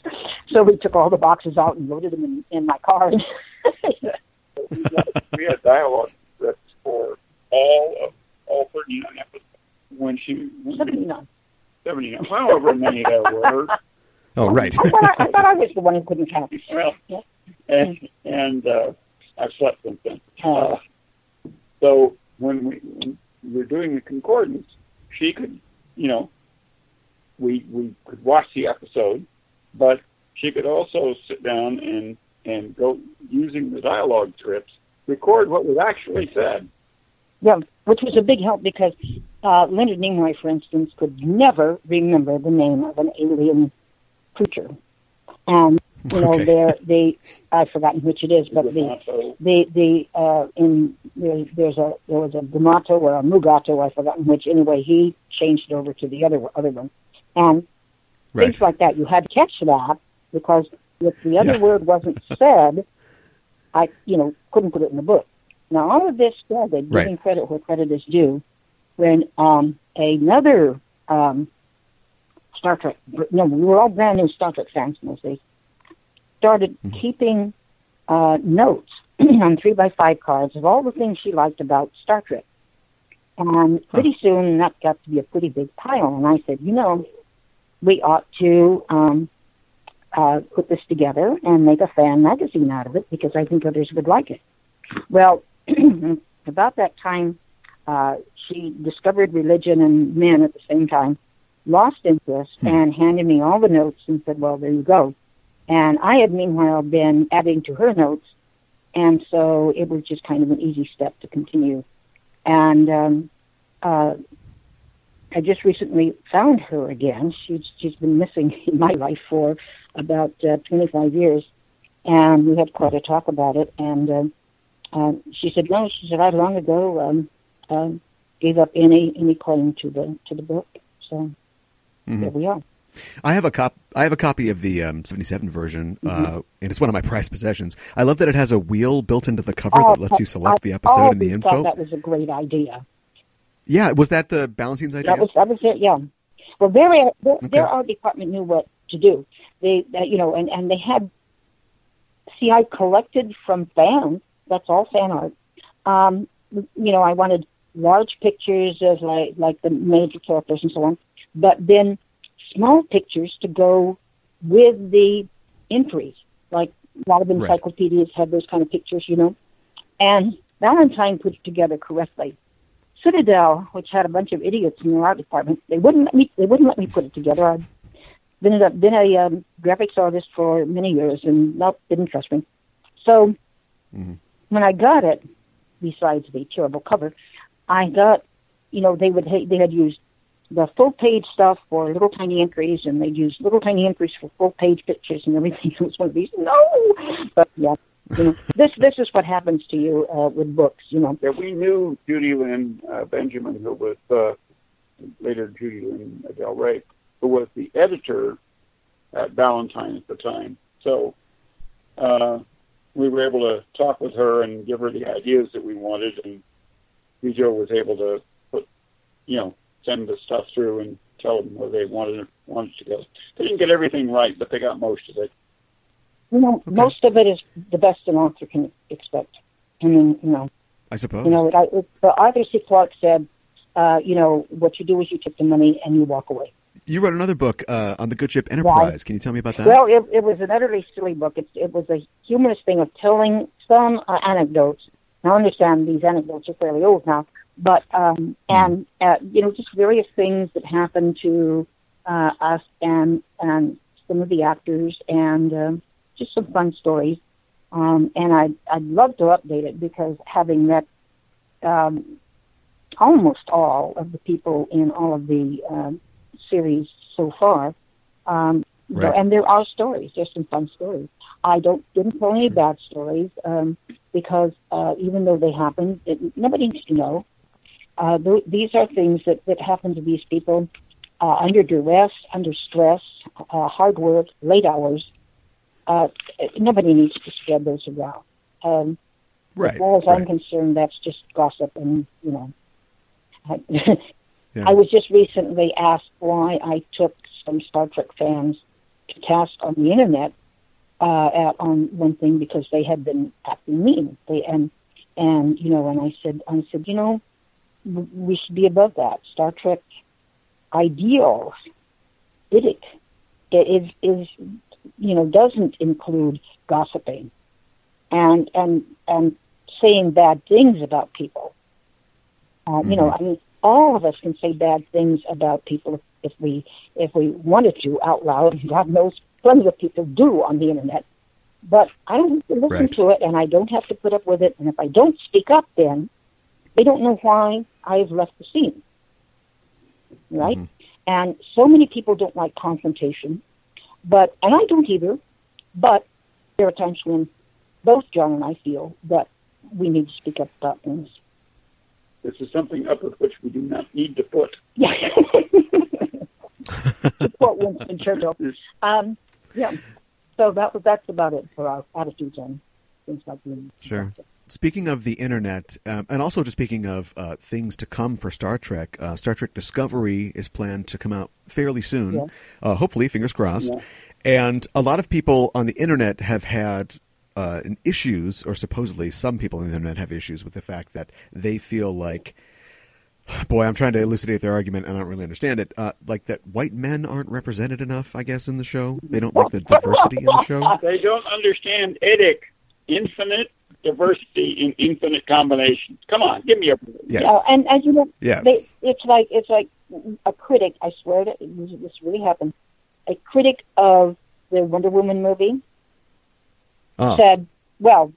So we took all the boxes out and loaded them in, in my car. we had dialogue scripts for all of all 39 episodes. When she when 79. 79. However many there were. Oh, right. I, thought I, I thought I was the one who couldn't count. Well, yeah. and, and uh, I've slept since then. Uh, so when we, when we were doing the concordance, she could, you know, we we could watch the episode, but she could also sit down and and go using the dialogue scripts, record what was actually said. Yeah, which was a big help because uh, Leonard Nimoy, for instance, could never remember the name of an alien creature, and you know, okay. they I've forgotten which it is, but the the the uh, in there's, there's a there was a Gumato or a Mugato, I've forgotten which. Anyway, he changed it over to the other other one, and right. things like that. You had to catch that because if the other yeah. word wasn't said, I you know couldn't put it in the book. Now all of this started right. giving credit where credit is due when um, another um, Star Trek. No, we were all brand new Star Trek fans mostly started mm-hmm. keeping uh, notes on three by five cards of all the things she liked about Star Trek. And pretty huh. soon that got to be a pretty big pile. And I said, you know, we ought to um, uh, put this together and make a fan magazine out of it because I think others would like it. Well, about that time, uh, she discovered religion and men at the same time, lost interest, hmm. and handed me all the notes and said, well, there you go. And I had meanwhile been adding to her notes and so it was just kind of an easy step to continue. And um, uh, I just recently found her again. She's she's been missing in my life for about uh, 25 years, and we had quite a talk about it. And uh, uh, she said, "No," she said, "I long ago um, uh, gave up any any claim to the to the book." So mm-hmm. there we are. I have a cop. I have a copy of the um, '77 version, uh, mm-hmm. uh, and it's one of my prized possessions. I love that it has a wheel built into the cover oh, that lets you select I, the episode and the info. that was a great idea. Yeah, was that the Ballantines idea? That was that was it. Yeah. Well, their their, okay. their art department knew what to do. They, uh, you know, and and they had. See, I collected from fans. That's all fan art. Um, you know, I wanted large pictures of like like the major characters and so on, but then small pictures to go with the entries. Like a lot of encyclopedias right. have those kind of pictures, you know. And Ballantine put it together correctly. Citadel, which had a bunch of idiots in their art department, they wouldn't let me. They wouldn't let me put it together. I'd been a, been a um, graphics artist for many years, and nope, didn't trust me. So mm-hmm. when I got it, besides the terrible cover, I got, you know, they would they had used the full page stuff for little tiny entries, and they'd use little tiny entries for full page pictures and everything. It was one of these. No, but yeah, you know, this this is what happens to you uh, with books. You know. Yeah, we knew Judy Lynn uh, Benjamin, who was uh, later Judy Lynn Del Rey, who was the editor at Ballantine at the time. So uh, we were able to talk with her and give her the ideas that we wanted, and Vito was able to put, you know, send the stuff through and tell them where they wanted it, wanted to go. They didn't get everything right, but they got most of it. You know, okay. most of it is the best an author can expect. I mean, you know. I suppose. You know, it, it, but Arthur C. Clarke said, uh, you know, what you do is you take the money and you walk away. You wrote another book uh, on the good ship Enterprise. Right. Can you tell me about that? Well, it, it was an utterly silly book. It, it was a humorous thing of telling some uh, anecdotes. Now, I understand these anecdotes are fairly old now, but um, hmm. and uh, you know just various things that happen to uh, us and and some of the actors and uh, just some fun stories. Um, and I'd I'd love to update it because having met um, almost all of the people in all of the uh, series so far, um, right. and there are stories. There's some fun stories. I don't didn't tell any sure. bad stories um, because uh, even though they happened, it, nobody needs to know. Uh, th- these are things that, that happen to these people uh, under duress, under stress, uh, hard work, late hours. Uh, nobody needs to spread those around. Um, right. As far as right. I'm concerned, that's just gossip, and you know. I, yeah. I was just recently asked why I took some Star Trek fans to task on the internet uh, at, on one thing because they had been acting mean. They and and you know, and I said, I said, you know, we should be above that. Star Trek ideal, ideals, it is is you know doesn't include gossiping and and and saying bad things about people. Uh, mm-hmm. You know, mm-hmm. I mean, all of us can say bad things about people if, if we if we wanted to out loud. God knows plenty of people do on the internet. But I don't have to listen right. to it, and I don't have to put up with it. And if I don't speak up, then they don't know why I've left the scene. Right? Mm-hmm. And so many people don't like confrontation, but, and I don't either, but there are times when both John and I feel that we need to speak up about things. This is something up with which we do not need to put. Yeah. Support Winston Churchill. Um, yeah. So that was that's about it for our attitudes on things like that. Sure. Speaking of the internet, um, and also just speaking of uh, things to come for Star Trek, uh, Star Trek Discovery is planned to come out fairly soon. Yeah. Uh, hopefully, fingers crossed. Yeah. And a lot of people on the internet have had uh, issues, or supposedly some people on the internet have issues with the fact that they feel like, boy, I'm trying to elucidate their argument and I don't really understand it. Uh, like that white men aren't represented enough, I guess, in the show. They don't like the diversity in the show. They don't understand IDIC, infinite diversity in infinite combinations. Come on, give me a yes. Uh, and as you know, yes. they, it's like it's like a critic. I swear to this really happened. A critic of the Wonder Woman movie oh. said, "Well,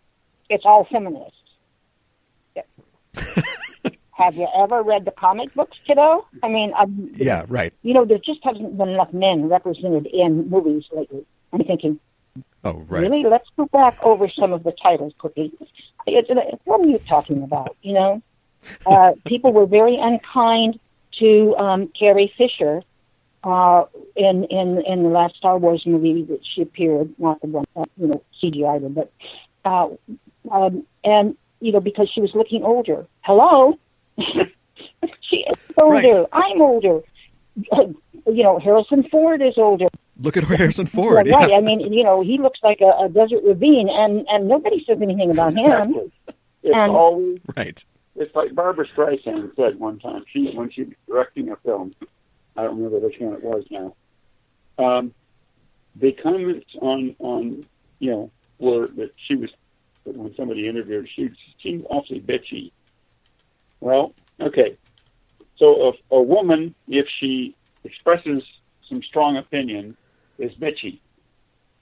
it's all feminists. Have you ever read the comic books, kiddo? I mean, I'm, yeah, right. You know, there just hasn't been enough men represented in movies lately. I'm thinking, oh, right. Really? Let's go back over some of the titles quickly. It's, what are you talking about? You know, uh, people were very unkind to um, Carrie Fisher uh, in in in the last Star Wars movie that she appeared, not the one uh, you know CGI, but uh, um, and you know because she was looking older. Hello, she is older. Right. I'm older. you know, Harrison Ford is older. Look at Harrison Ford. Yeah, right. I mean, you know, he looks like a, a desert ravine, and and nobody says anything about him. It's and, always right. It's like Barbra Streisand said one time. She when she was directing a film, I don't remember which one it was now. Um, the comments on on you know were that she was when somebody interviewed her, she seemed awfully bitchy well, okay. So a, a woman, if she expresses some strong opinion, is bitchy.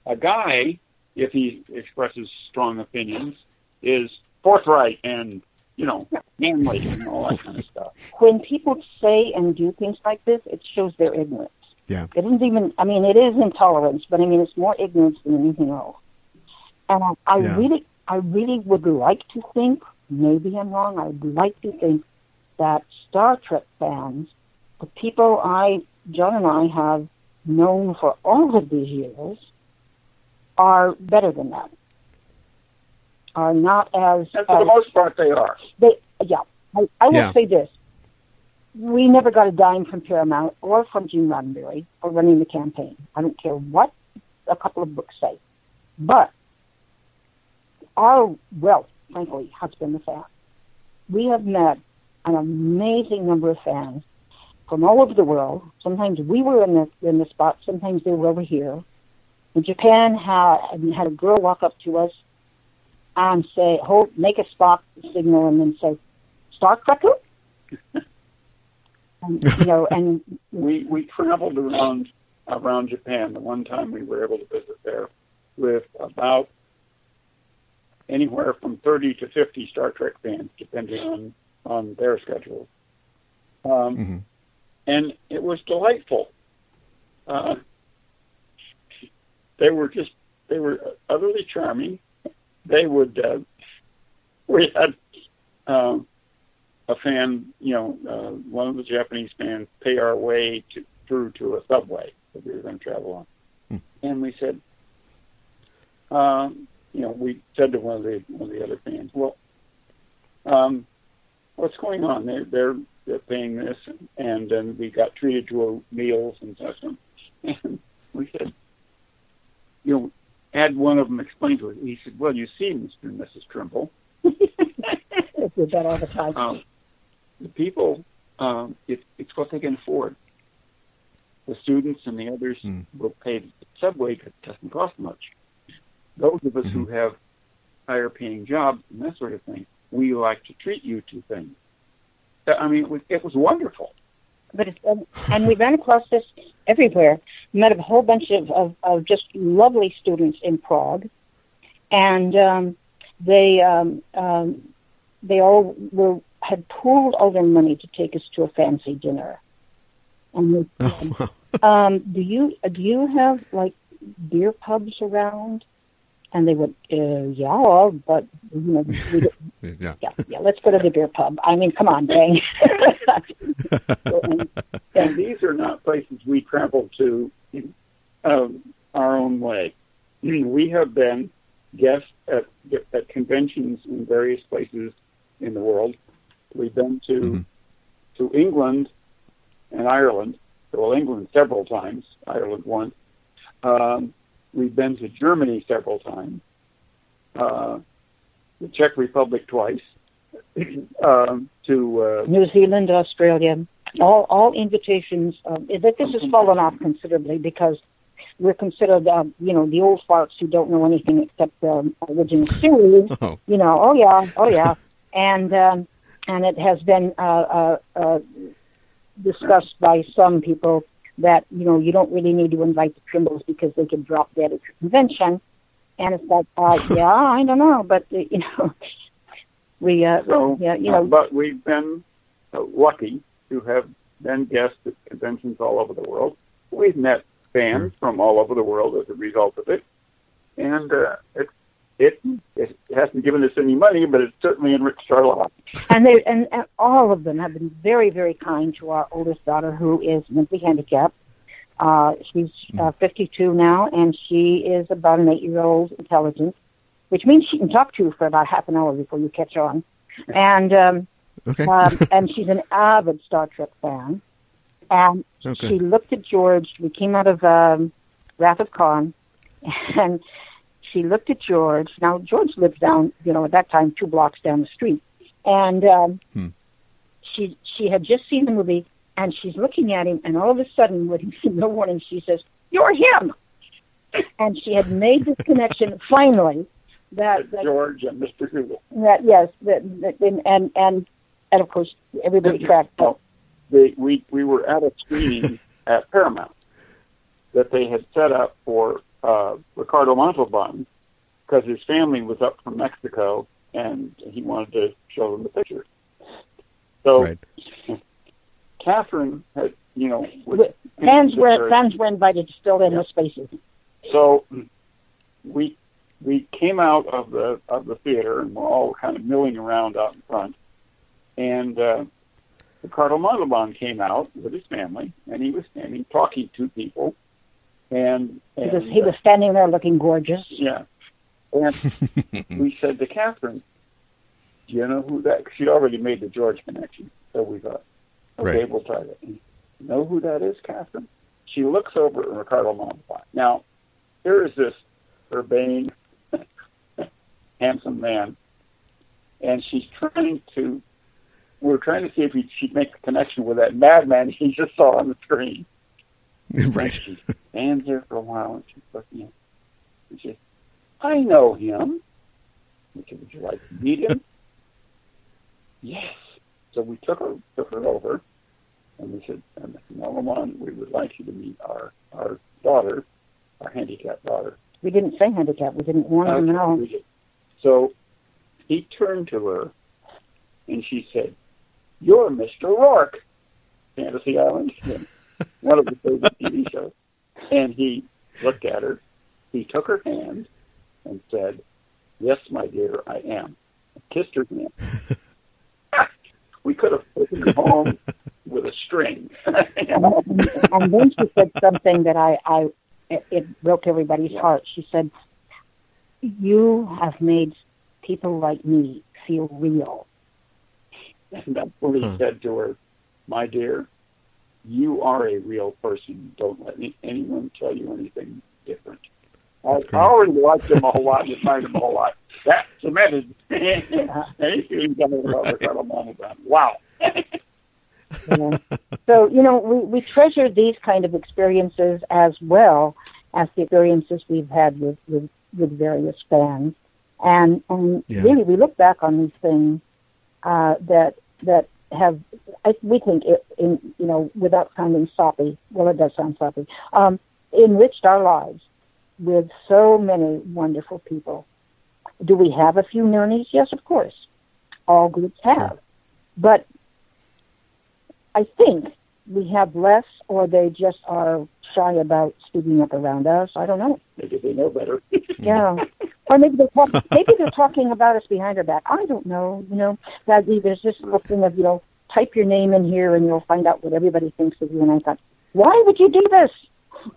A guy, if he expresses strong opinions, is forthright and you know manly and all that kind of stuff. When people say and do things like this, it shows their ignorance. Yeah. It isn't even. I mean, it is intolerance, but I mean, it's more ignorance than anything else. And I, I yeah. really, I really would like to think maybe I'm wrong. I'd like to think that Star Trek fans, the people I, John and I have known for all of these years, are better than that. Are not as. And for as, the most part, they are. They, yeah. I, I will yeah. say this. We never got a dime from Paramount or from Gene Roddenberry for running the campaign. I don't care what a couple of books say. But our wealth frankly, has been the fact. We have met an amazing number of fans from all over the world. Sometimes we were in the in the spot, sometimes they were over here. In Japan, had had a girl walk up to us and say, "Hold, make a spot signal," and then say, "Star Trekker." and, you know, and we we traveled around around Japan. The one time we were able to visit there with about anywhere from 30 to 50 Star Trek fans, depending on, on their schedule. Um, mm-hmm. And it was delightful. Uh, they were just, they were utterly charming. They would, uh, we had um, a fan, you know, uh, one of the Japanese fans pay our way to, through to a subway that we were going to travel on. Mm. And we said, um, you know, we said to one of the one of the other fans, "Well, um, what's going on? They're they're they're paying this, and then we got treated to meals and such." And we said, you know, had one of them explain to us. He said, "Well, you see, Mr. and Mrs. Trimble, we that all the time. Um, the people, um, it, it's what they can afford. The students and the others mm. will pay the subway because it doesn't cost much." those of us mm-hmm. who have higher paying jobs and that sort of thing, we like to treat you to things. I mean, it was, it was wonderful. But it's, and we ran across this everywhere. Met a whole bunch of, of, of just lovely students in Prague, and um, they um, um, they all were had pooled all their money to take us to a fancy dinner. And we said, oh, um, do you do you have like beer pubs around? And they would, uh, yeah, but you know, we, yeah. yeah, yeah, let's go to the beer pub. I mean, come on, dang. and, and these are not places we travel to um, our own way. We have been guests at, at conventions in various places in the world. We've been to mm-hmm. to England and Ireland. Well, England several times, Ireland once. Um, We've been to Germany several times, uh, the Czech Republic twice, um, to uh, New Zealand, Australia. All all invitations. Um, this has fallen off considerably because we're considered, um, you know, the old farts who don't know anything except um, original series. Oh. You know, oh yeah, oh yeah, and um, and it has been uh, uh, uh, discussed by some people that you know you don't really need to invite the Trimbles because they can drop dead at your convention, And it's like, uh, yeah, I don't know, but uh, you know, we, uh, So, yeah, you uh, know, but we've been uh, lucky to have been guests at conventions all over the world. We've met fans from all over the world as a result of it, and uh, it, it it hasn't given us any money, but it's certainly enriched our lives. and they and, and all of them have been very, very kind to our oldest daughter, who is mentally handicapped. Uh, she's uh, 52 now, and she is about an eight-year-old intelligence, which means she can talk to you for about half an hour before you catch on. And um, Okay. um, and she's an avid Star Trek fan. And Okay. she looked at George. We came out of um, Wrath of Khan, and she looked at George. Now George lives down, you know, at that time two blocks down the street, and um, Hmm. she she had just seen the movie, and she's looking at him, and all of a sudden, with no warning, she says, "You're him," and she had made this connection finally. That, that George and Mr. Google. that yes, that, that and and and and of course everybody tracked. Oh, they, we we were at a screening at Paramount that they had set up for uh, Ricardo Montalban because his family was up from Mexico and he wanted to show them the picture. So Right. Catherine had, you know, was Fans were fans were invited to fill in the spaces. So we we came out of the of the theater and we're all kind of milling around out in front, and uh, Ricardo Montalban came out with his family, and he was standing talking to people, and, He was, he was standing there looking gorgeous. yeah, and we said to Catherine, "Do you know who that?" She'd already made the George connection, so we thought, "Okay, Right. we'll try that." You know who that is, Catherine? She looks over at Ricardo Montalban. Now, here is this urbane, handsome man, and she's trying to. We're trying to see if he, she'd make a connection with that madman he just saw on the screen. right. She stands there for a while and she's looking at him. And she says, I know him. I said, Would you like to meet him? yes. So we took her took her over and we said, and number one, we would like you to meet our our daughter, our handicapped daughter. We didn't say handicapped. We didn't warn him at all. So he turned to her and she said, You're Mr. Rourke, Fantasy Island, one of the favorite TV shows. And he looked at her, he took her hand and said, Yes, my dear, I am. Kissed her hand. we could have taken her home with a string. and then she said something that I, I it, it broke everybody's heart. She said, "You have made people like me feel real." And that's what he Huh. said to her, My dear, you are a real person. Don't let any, anyone tell you anything different. I, I already liked him a whole lot and admired him a whole lot. That cemented any feelings I about Ricardo Wow. You know? so you know, we we treasure these kind of experiences as well as the experiences we've had with with, with various fans, and and Yeah. really we look back on these things uh, that that have I, we think it, in you know without sounding soppy. Well, it does sound soppy. Um, enriched our lives with so many wonderful people. Do we have a few nernies? Yes, of course. All groups have, but I think we have less, or they just are shy about speaking up around us. I don't know. Maybe they know better. Yeah, or maybe they're talk- maybe they're talking about us behind our back. I don't know. You know, that there's this little thing of you know, type your name in here and you'll find out what everybody thinks of you. And I thought, why would you do this?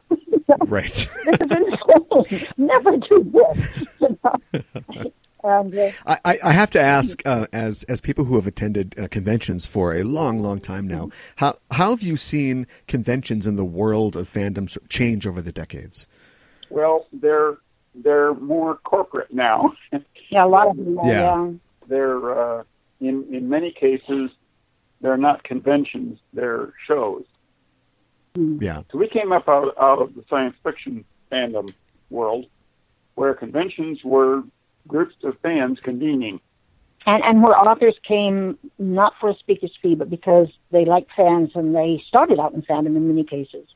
Right. this is insane. Never do this. You know? and, uh, I, I- I have to ask, uh, as as people who have attended uh, conventions for a long, long time now, how how have you seen conventions in the world of fandom change over the decades? well, they're they're more corporate now. yeah, a lot of them. are, Yeah. um, they're uh, in in many cases they're not conventions; they're shows. Yeah, So we came up out, out of the science fiction fandom world, where conventions were groups of fans convening. and and where authors came not for a speaker's fee, but because they liked fans and they started out in fandom in many cases,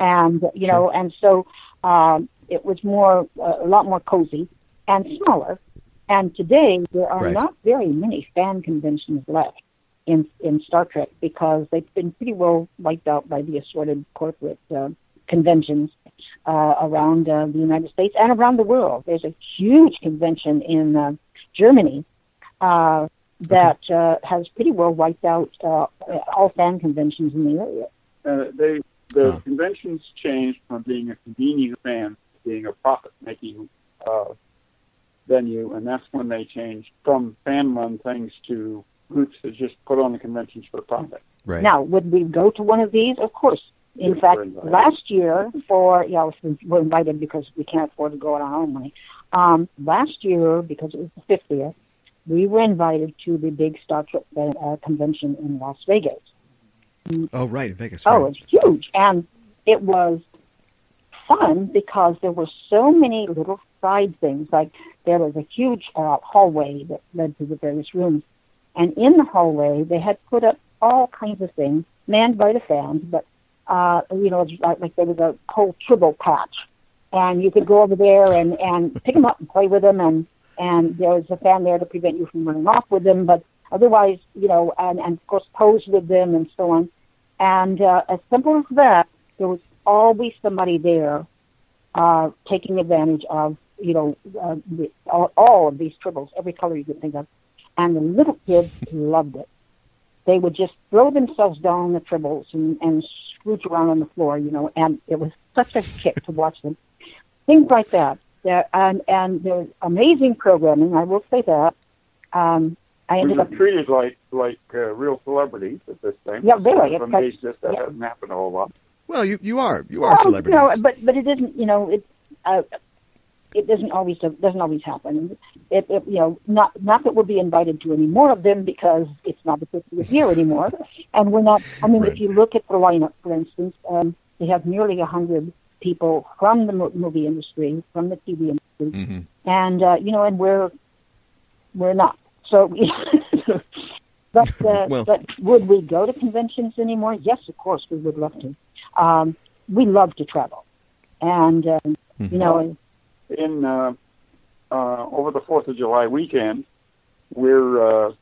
and you know, and so um, it was more uh, a lot more cozy and smaller. And today there are Right. not very many fan conventions left in in Star Trek because they've been pretty well wiped out by the assorted corporate uh, conventions uh, around uh, the United States and around the world. There's a huge convention in uh, Germany uh, that uh, has pretty well wiped out uh, all fan conventions in the area. Uh, they the Huh. conventions changed from being a convenient fan to being a profit making uh, venue, and that's when they changed from fan run things to groups that just put on the conventions for profit. Right. Now, would we go to one of these? Of course. In Yes, fact, last year for yeah, we we're invited because we can't afford to go on our own money. Um, last year, because it was the fiftieth, we were invited to the big Star Trek uh, convention in Las Vegas. oh, right, in Vegas. Oh, right. it's huge, and it was fun because there were so many little side things. Like there was a huge uh, hallway that led to the various rooms, and in the hallway they had put up all kinds of things manned by the fans, but uh, you know, like, like there was a whole tribble patch, and you could go over there and and pick them up and play with them, and and there was a fan there to prevent you from running off with them, but otherwise, you know, and and of course pose with them and so on. And uh, as simple as that, there was always somebody there uh, taking advantage of, you know, uh, the, all, all of these tribbles, every color you could think of. And the little kids loved it. They would just throw themselves down the tribbles and, and scrooge around on the floor, you know, and it was such a kick to watch them. Things like that. There, and, and there's amazing programming, I will say that. Um, I We ended were up treated like like uh, real celebrities at this thing. Yeah, really, it's amazed like- that yeah. hasn't happen a whole lot. Well, you you are you are Well, celebrities. Know, but but it isn't. You know, it uh, it doesn't always doesn't always happen. It, it you know not not that we'll be invited to any more of them because it's not the 50th year anymore, and we're not. I mean, Right. if you look at the lineup, for instance, um, they have nearly a hundred people from the movie industry, from the TV industry, hmm and uh, you know, and we're we're not. So, but uh, Well- but would we go to conventions anymore? Yes, of course, we would love to. Um, we love to travel, and um, you know, In uh, uh, over the Fourth of July weekend, we're uh,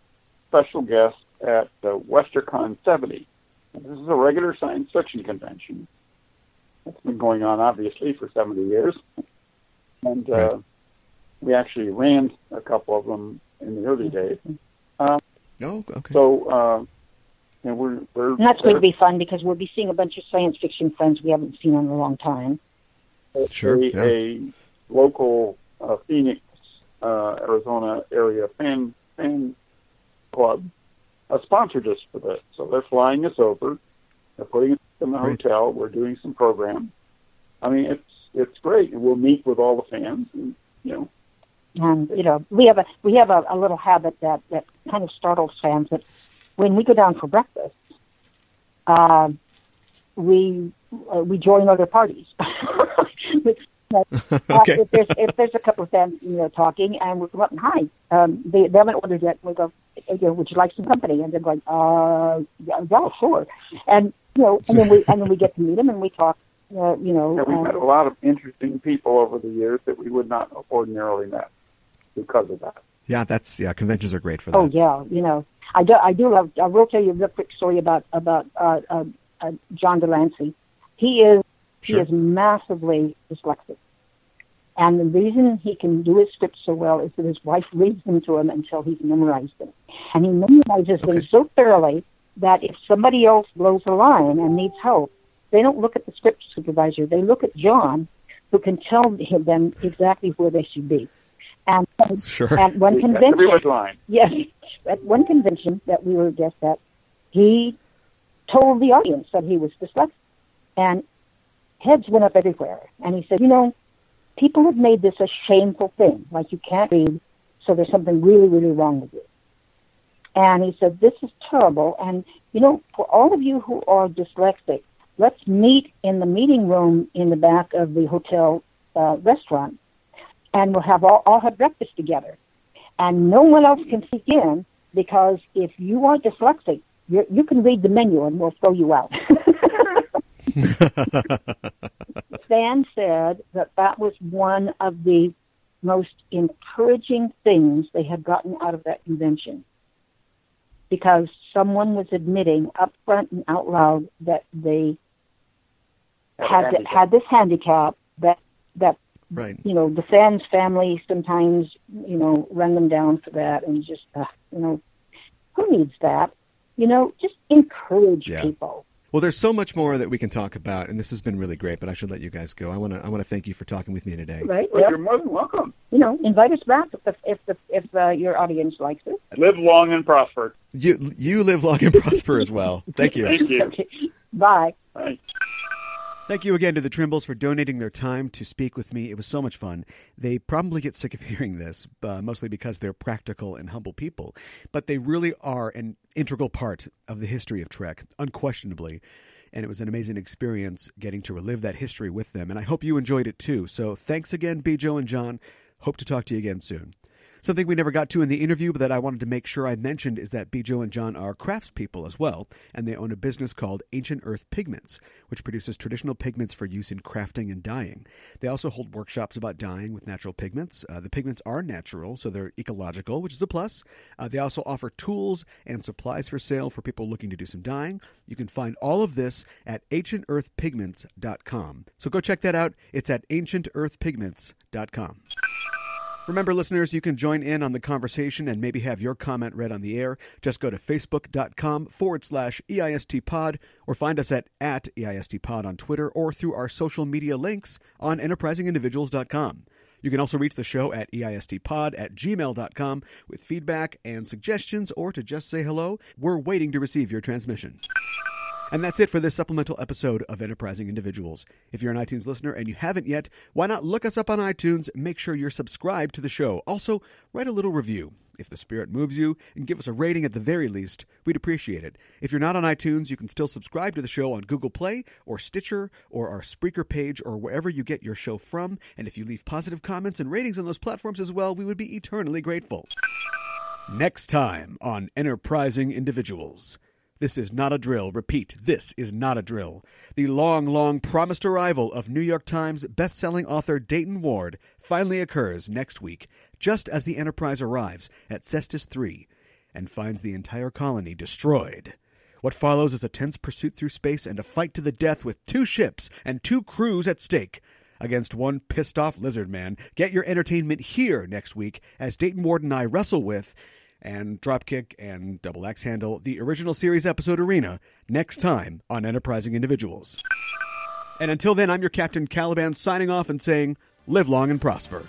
special guests at uh, WesterCon 70. This is a regular science fiction convention. It's been going on obviously for 70 years, and uh, Right. we actually ran a couple of them in the early days. Oh, okay. So, uh, and we're we're and that's going to be fun because we'll be seeing a bunch of science fiction friends we haven't seen in a long time. Sure, a, yeah. a local uh, Phoenix, uh, Arizona area fan fan club uh, sponsored us for this. So they're flying us over. They're putting us in the Great. hotel. We're doing some program. I mean, it's it's great. And we'll meet with all the fans, and you know, And you know, we have a we have a, a little habit that that kind of startles fans that when we go down for breakfast, uh, we uh, we join other parties. uh, Okay. if there's if there's a couple of them, you know talking and we come up and hi, um, they, they haven't ordered yet. We go, you know, would you like some company? And they're going, uh, yeah, yeah, sure. And you know, and then we and then we get to meet them and we talk. Uh, you know, and we've uh, met a lot of interesting people over the years that we would not ordinarily met because of that. Yeah, that's yeah. Conventions are great for that. Oh yeah, you know, I do. I do love. I will tell you a real quick story about about uh, uh, uh, John de Lancie. He is Sure. he is massively dyslexic, and the reason he can do his scripts so well is that his wife reads them to him until he's memorized them, and he memorizes them so thoroughly that if somebody else blows a line and needs help, they don't look at the script supervisor. They look at John, who can tell them exactly where they should be. And Sure. at one convention, everyone's line. Yes, at one convention that we were guests at, he told the audience that he was dyslexic, and heads went up everywhere. And he said, "You know, people have made this a shameful thing. Like you can't read, so there's something really, really wrong with you." And he said, "This is terrible. And you know, for all of you who are dyslexic, let's meet in the meeting room in the back of the hotel uh, restaurant, and we'll have all, all have breakfast together." and no one else can sneak in because if you are dyslexic, you you can read the menu and we'll throw you out. Stan said that that was one of the most encouraging things they had gotten out of that convention because someone was admitting up front and out loud that they had had this handicap that that right. you know the fans family sometimes you know run them down for that and just uh, you know who needs that you know just encourage Yeah. people Well, there's so much more that we can talk about, and this has been really great. But I should let you guys go. I want to I want to thank you for talking with me today. right Well, Yep. you're more than welcome. you know invite us back if the, if the, if uh, your audience likes it Live long and prosper. You you live long and prosper as well. Thank you. Thank you. Okay. bye Bye. Thank you again to the Trimbles for donating their time to speak with me. It was so much fun. They probably get sick of hearing this, uh, mostly because they're practical and humble people, but they really are an integral part of the history of Trek, unquestionably. And it was an amazing experience getting to relive that history with them. And I hope you enjoyed it too. So thanks again, Bjo and John. Hope to talk to you again soon. Something we never got to in the interview, but that I wanted to make sure I mentioned is that Bjo and John are craftspeople as well, and they own a business called Ancient Earth Pigments, which produces traditional pigments for use in crafting and dyeing. They also hold workshops about dyeing with natural pigments. Uh, the pigments are natural, so they're ecological, which is a plus. Uh, they also offer tools and supplies for sale for people looking to do some dyeing. You can find all of this at ancientearthpigments.com. So go check that out. It's at ancientearthpigments.com. Remember, listeners, you can join in on the conversation and maybe have your comment read on the air. Just go to facebook.com forward slash E EIST pod or find us at, at EIST pod on Twitter or through our social media links on enterprisingindividuals.com. You can also reach the show at EISTpod at gmail.com with feedback and suggestions or to just say hello. We're waiting to receive your transmission. And that's it for this supplemental episode of Enterprising Individuals. If you're an iTunes listener and you haven't yet, why not look us up on iTunes? Make sure you're subscribed to the show. Also, write a little review. If the spirit moves you, and give us a rating at the very least, we'd appreciate it. If you're not on iTunes, you can still subscribe to the show on Google Play or Stitcher or our Spreaker page or wherever you get your show from. And if you leave positive comments and ratings on those platforms as well, we would be eternally grateful. Next time on Enterprising Individuals. This is not a drill. Repeat, this is not a drill. The long, long promised arrival of New York Times best-selling author Dayton Ward finally occurs next week, just as the Enterprise arrives at Cestus 3 and finds the entire colony destroyed. What follows is a tense pursuit through space and a fight to the death with two ships and two crews at stake against one pissed off lizard man. Get your entertainment here next week as Dayton Ward and I wrestle with and Dropkick and Double Axe Handle the original series episode Arena next time on Enterprising Individuals. And until then, I'm your Captain Caliban signing off and saying, live long and prosper.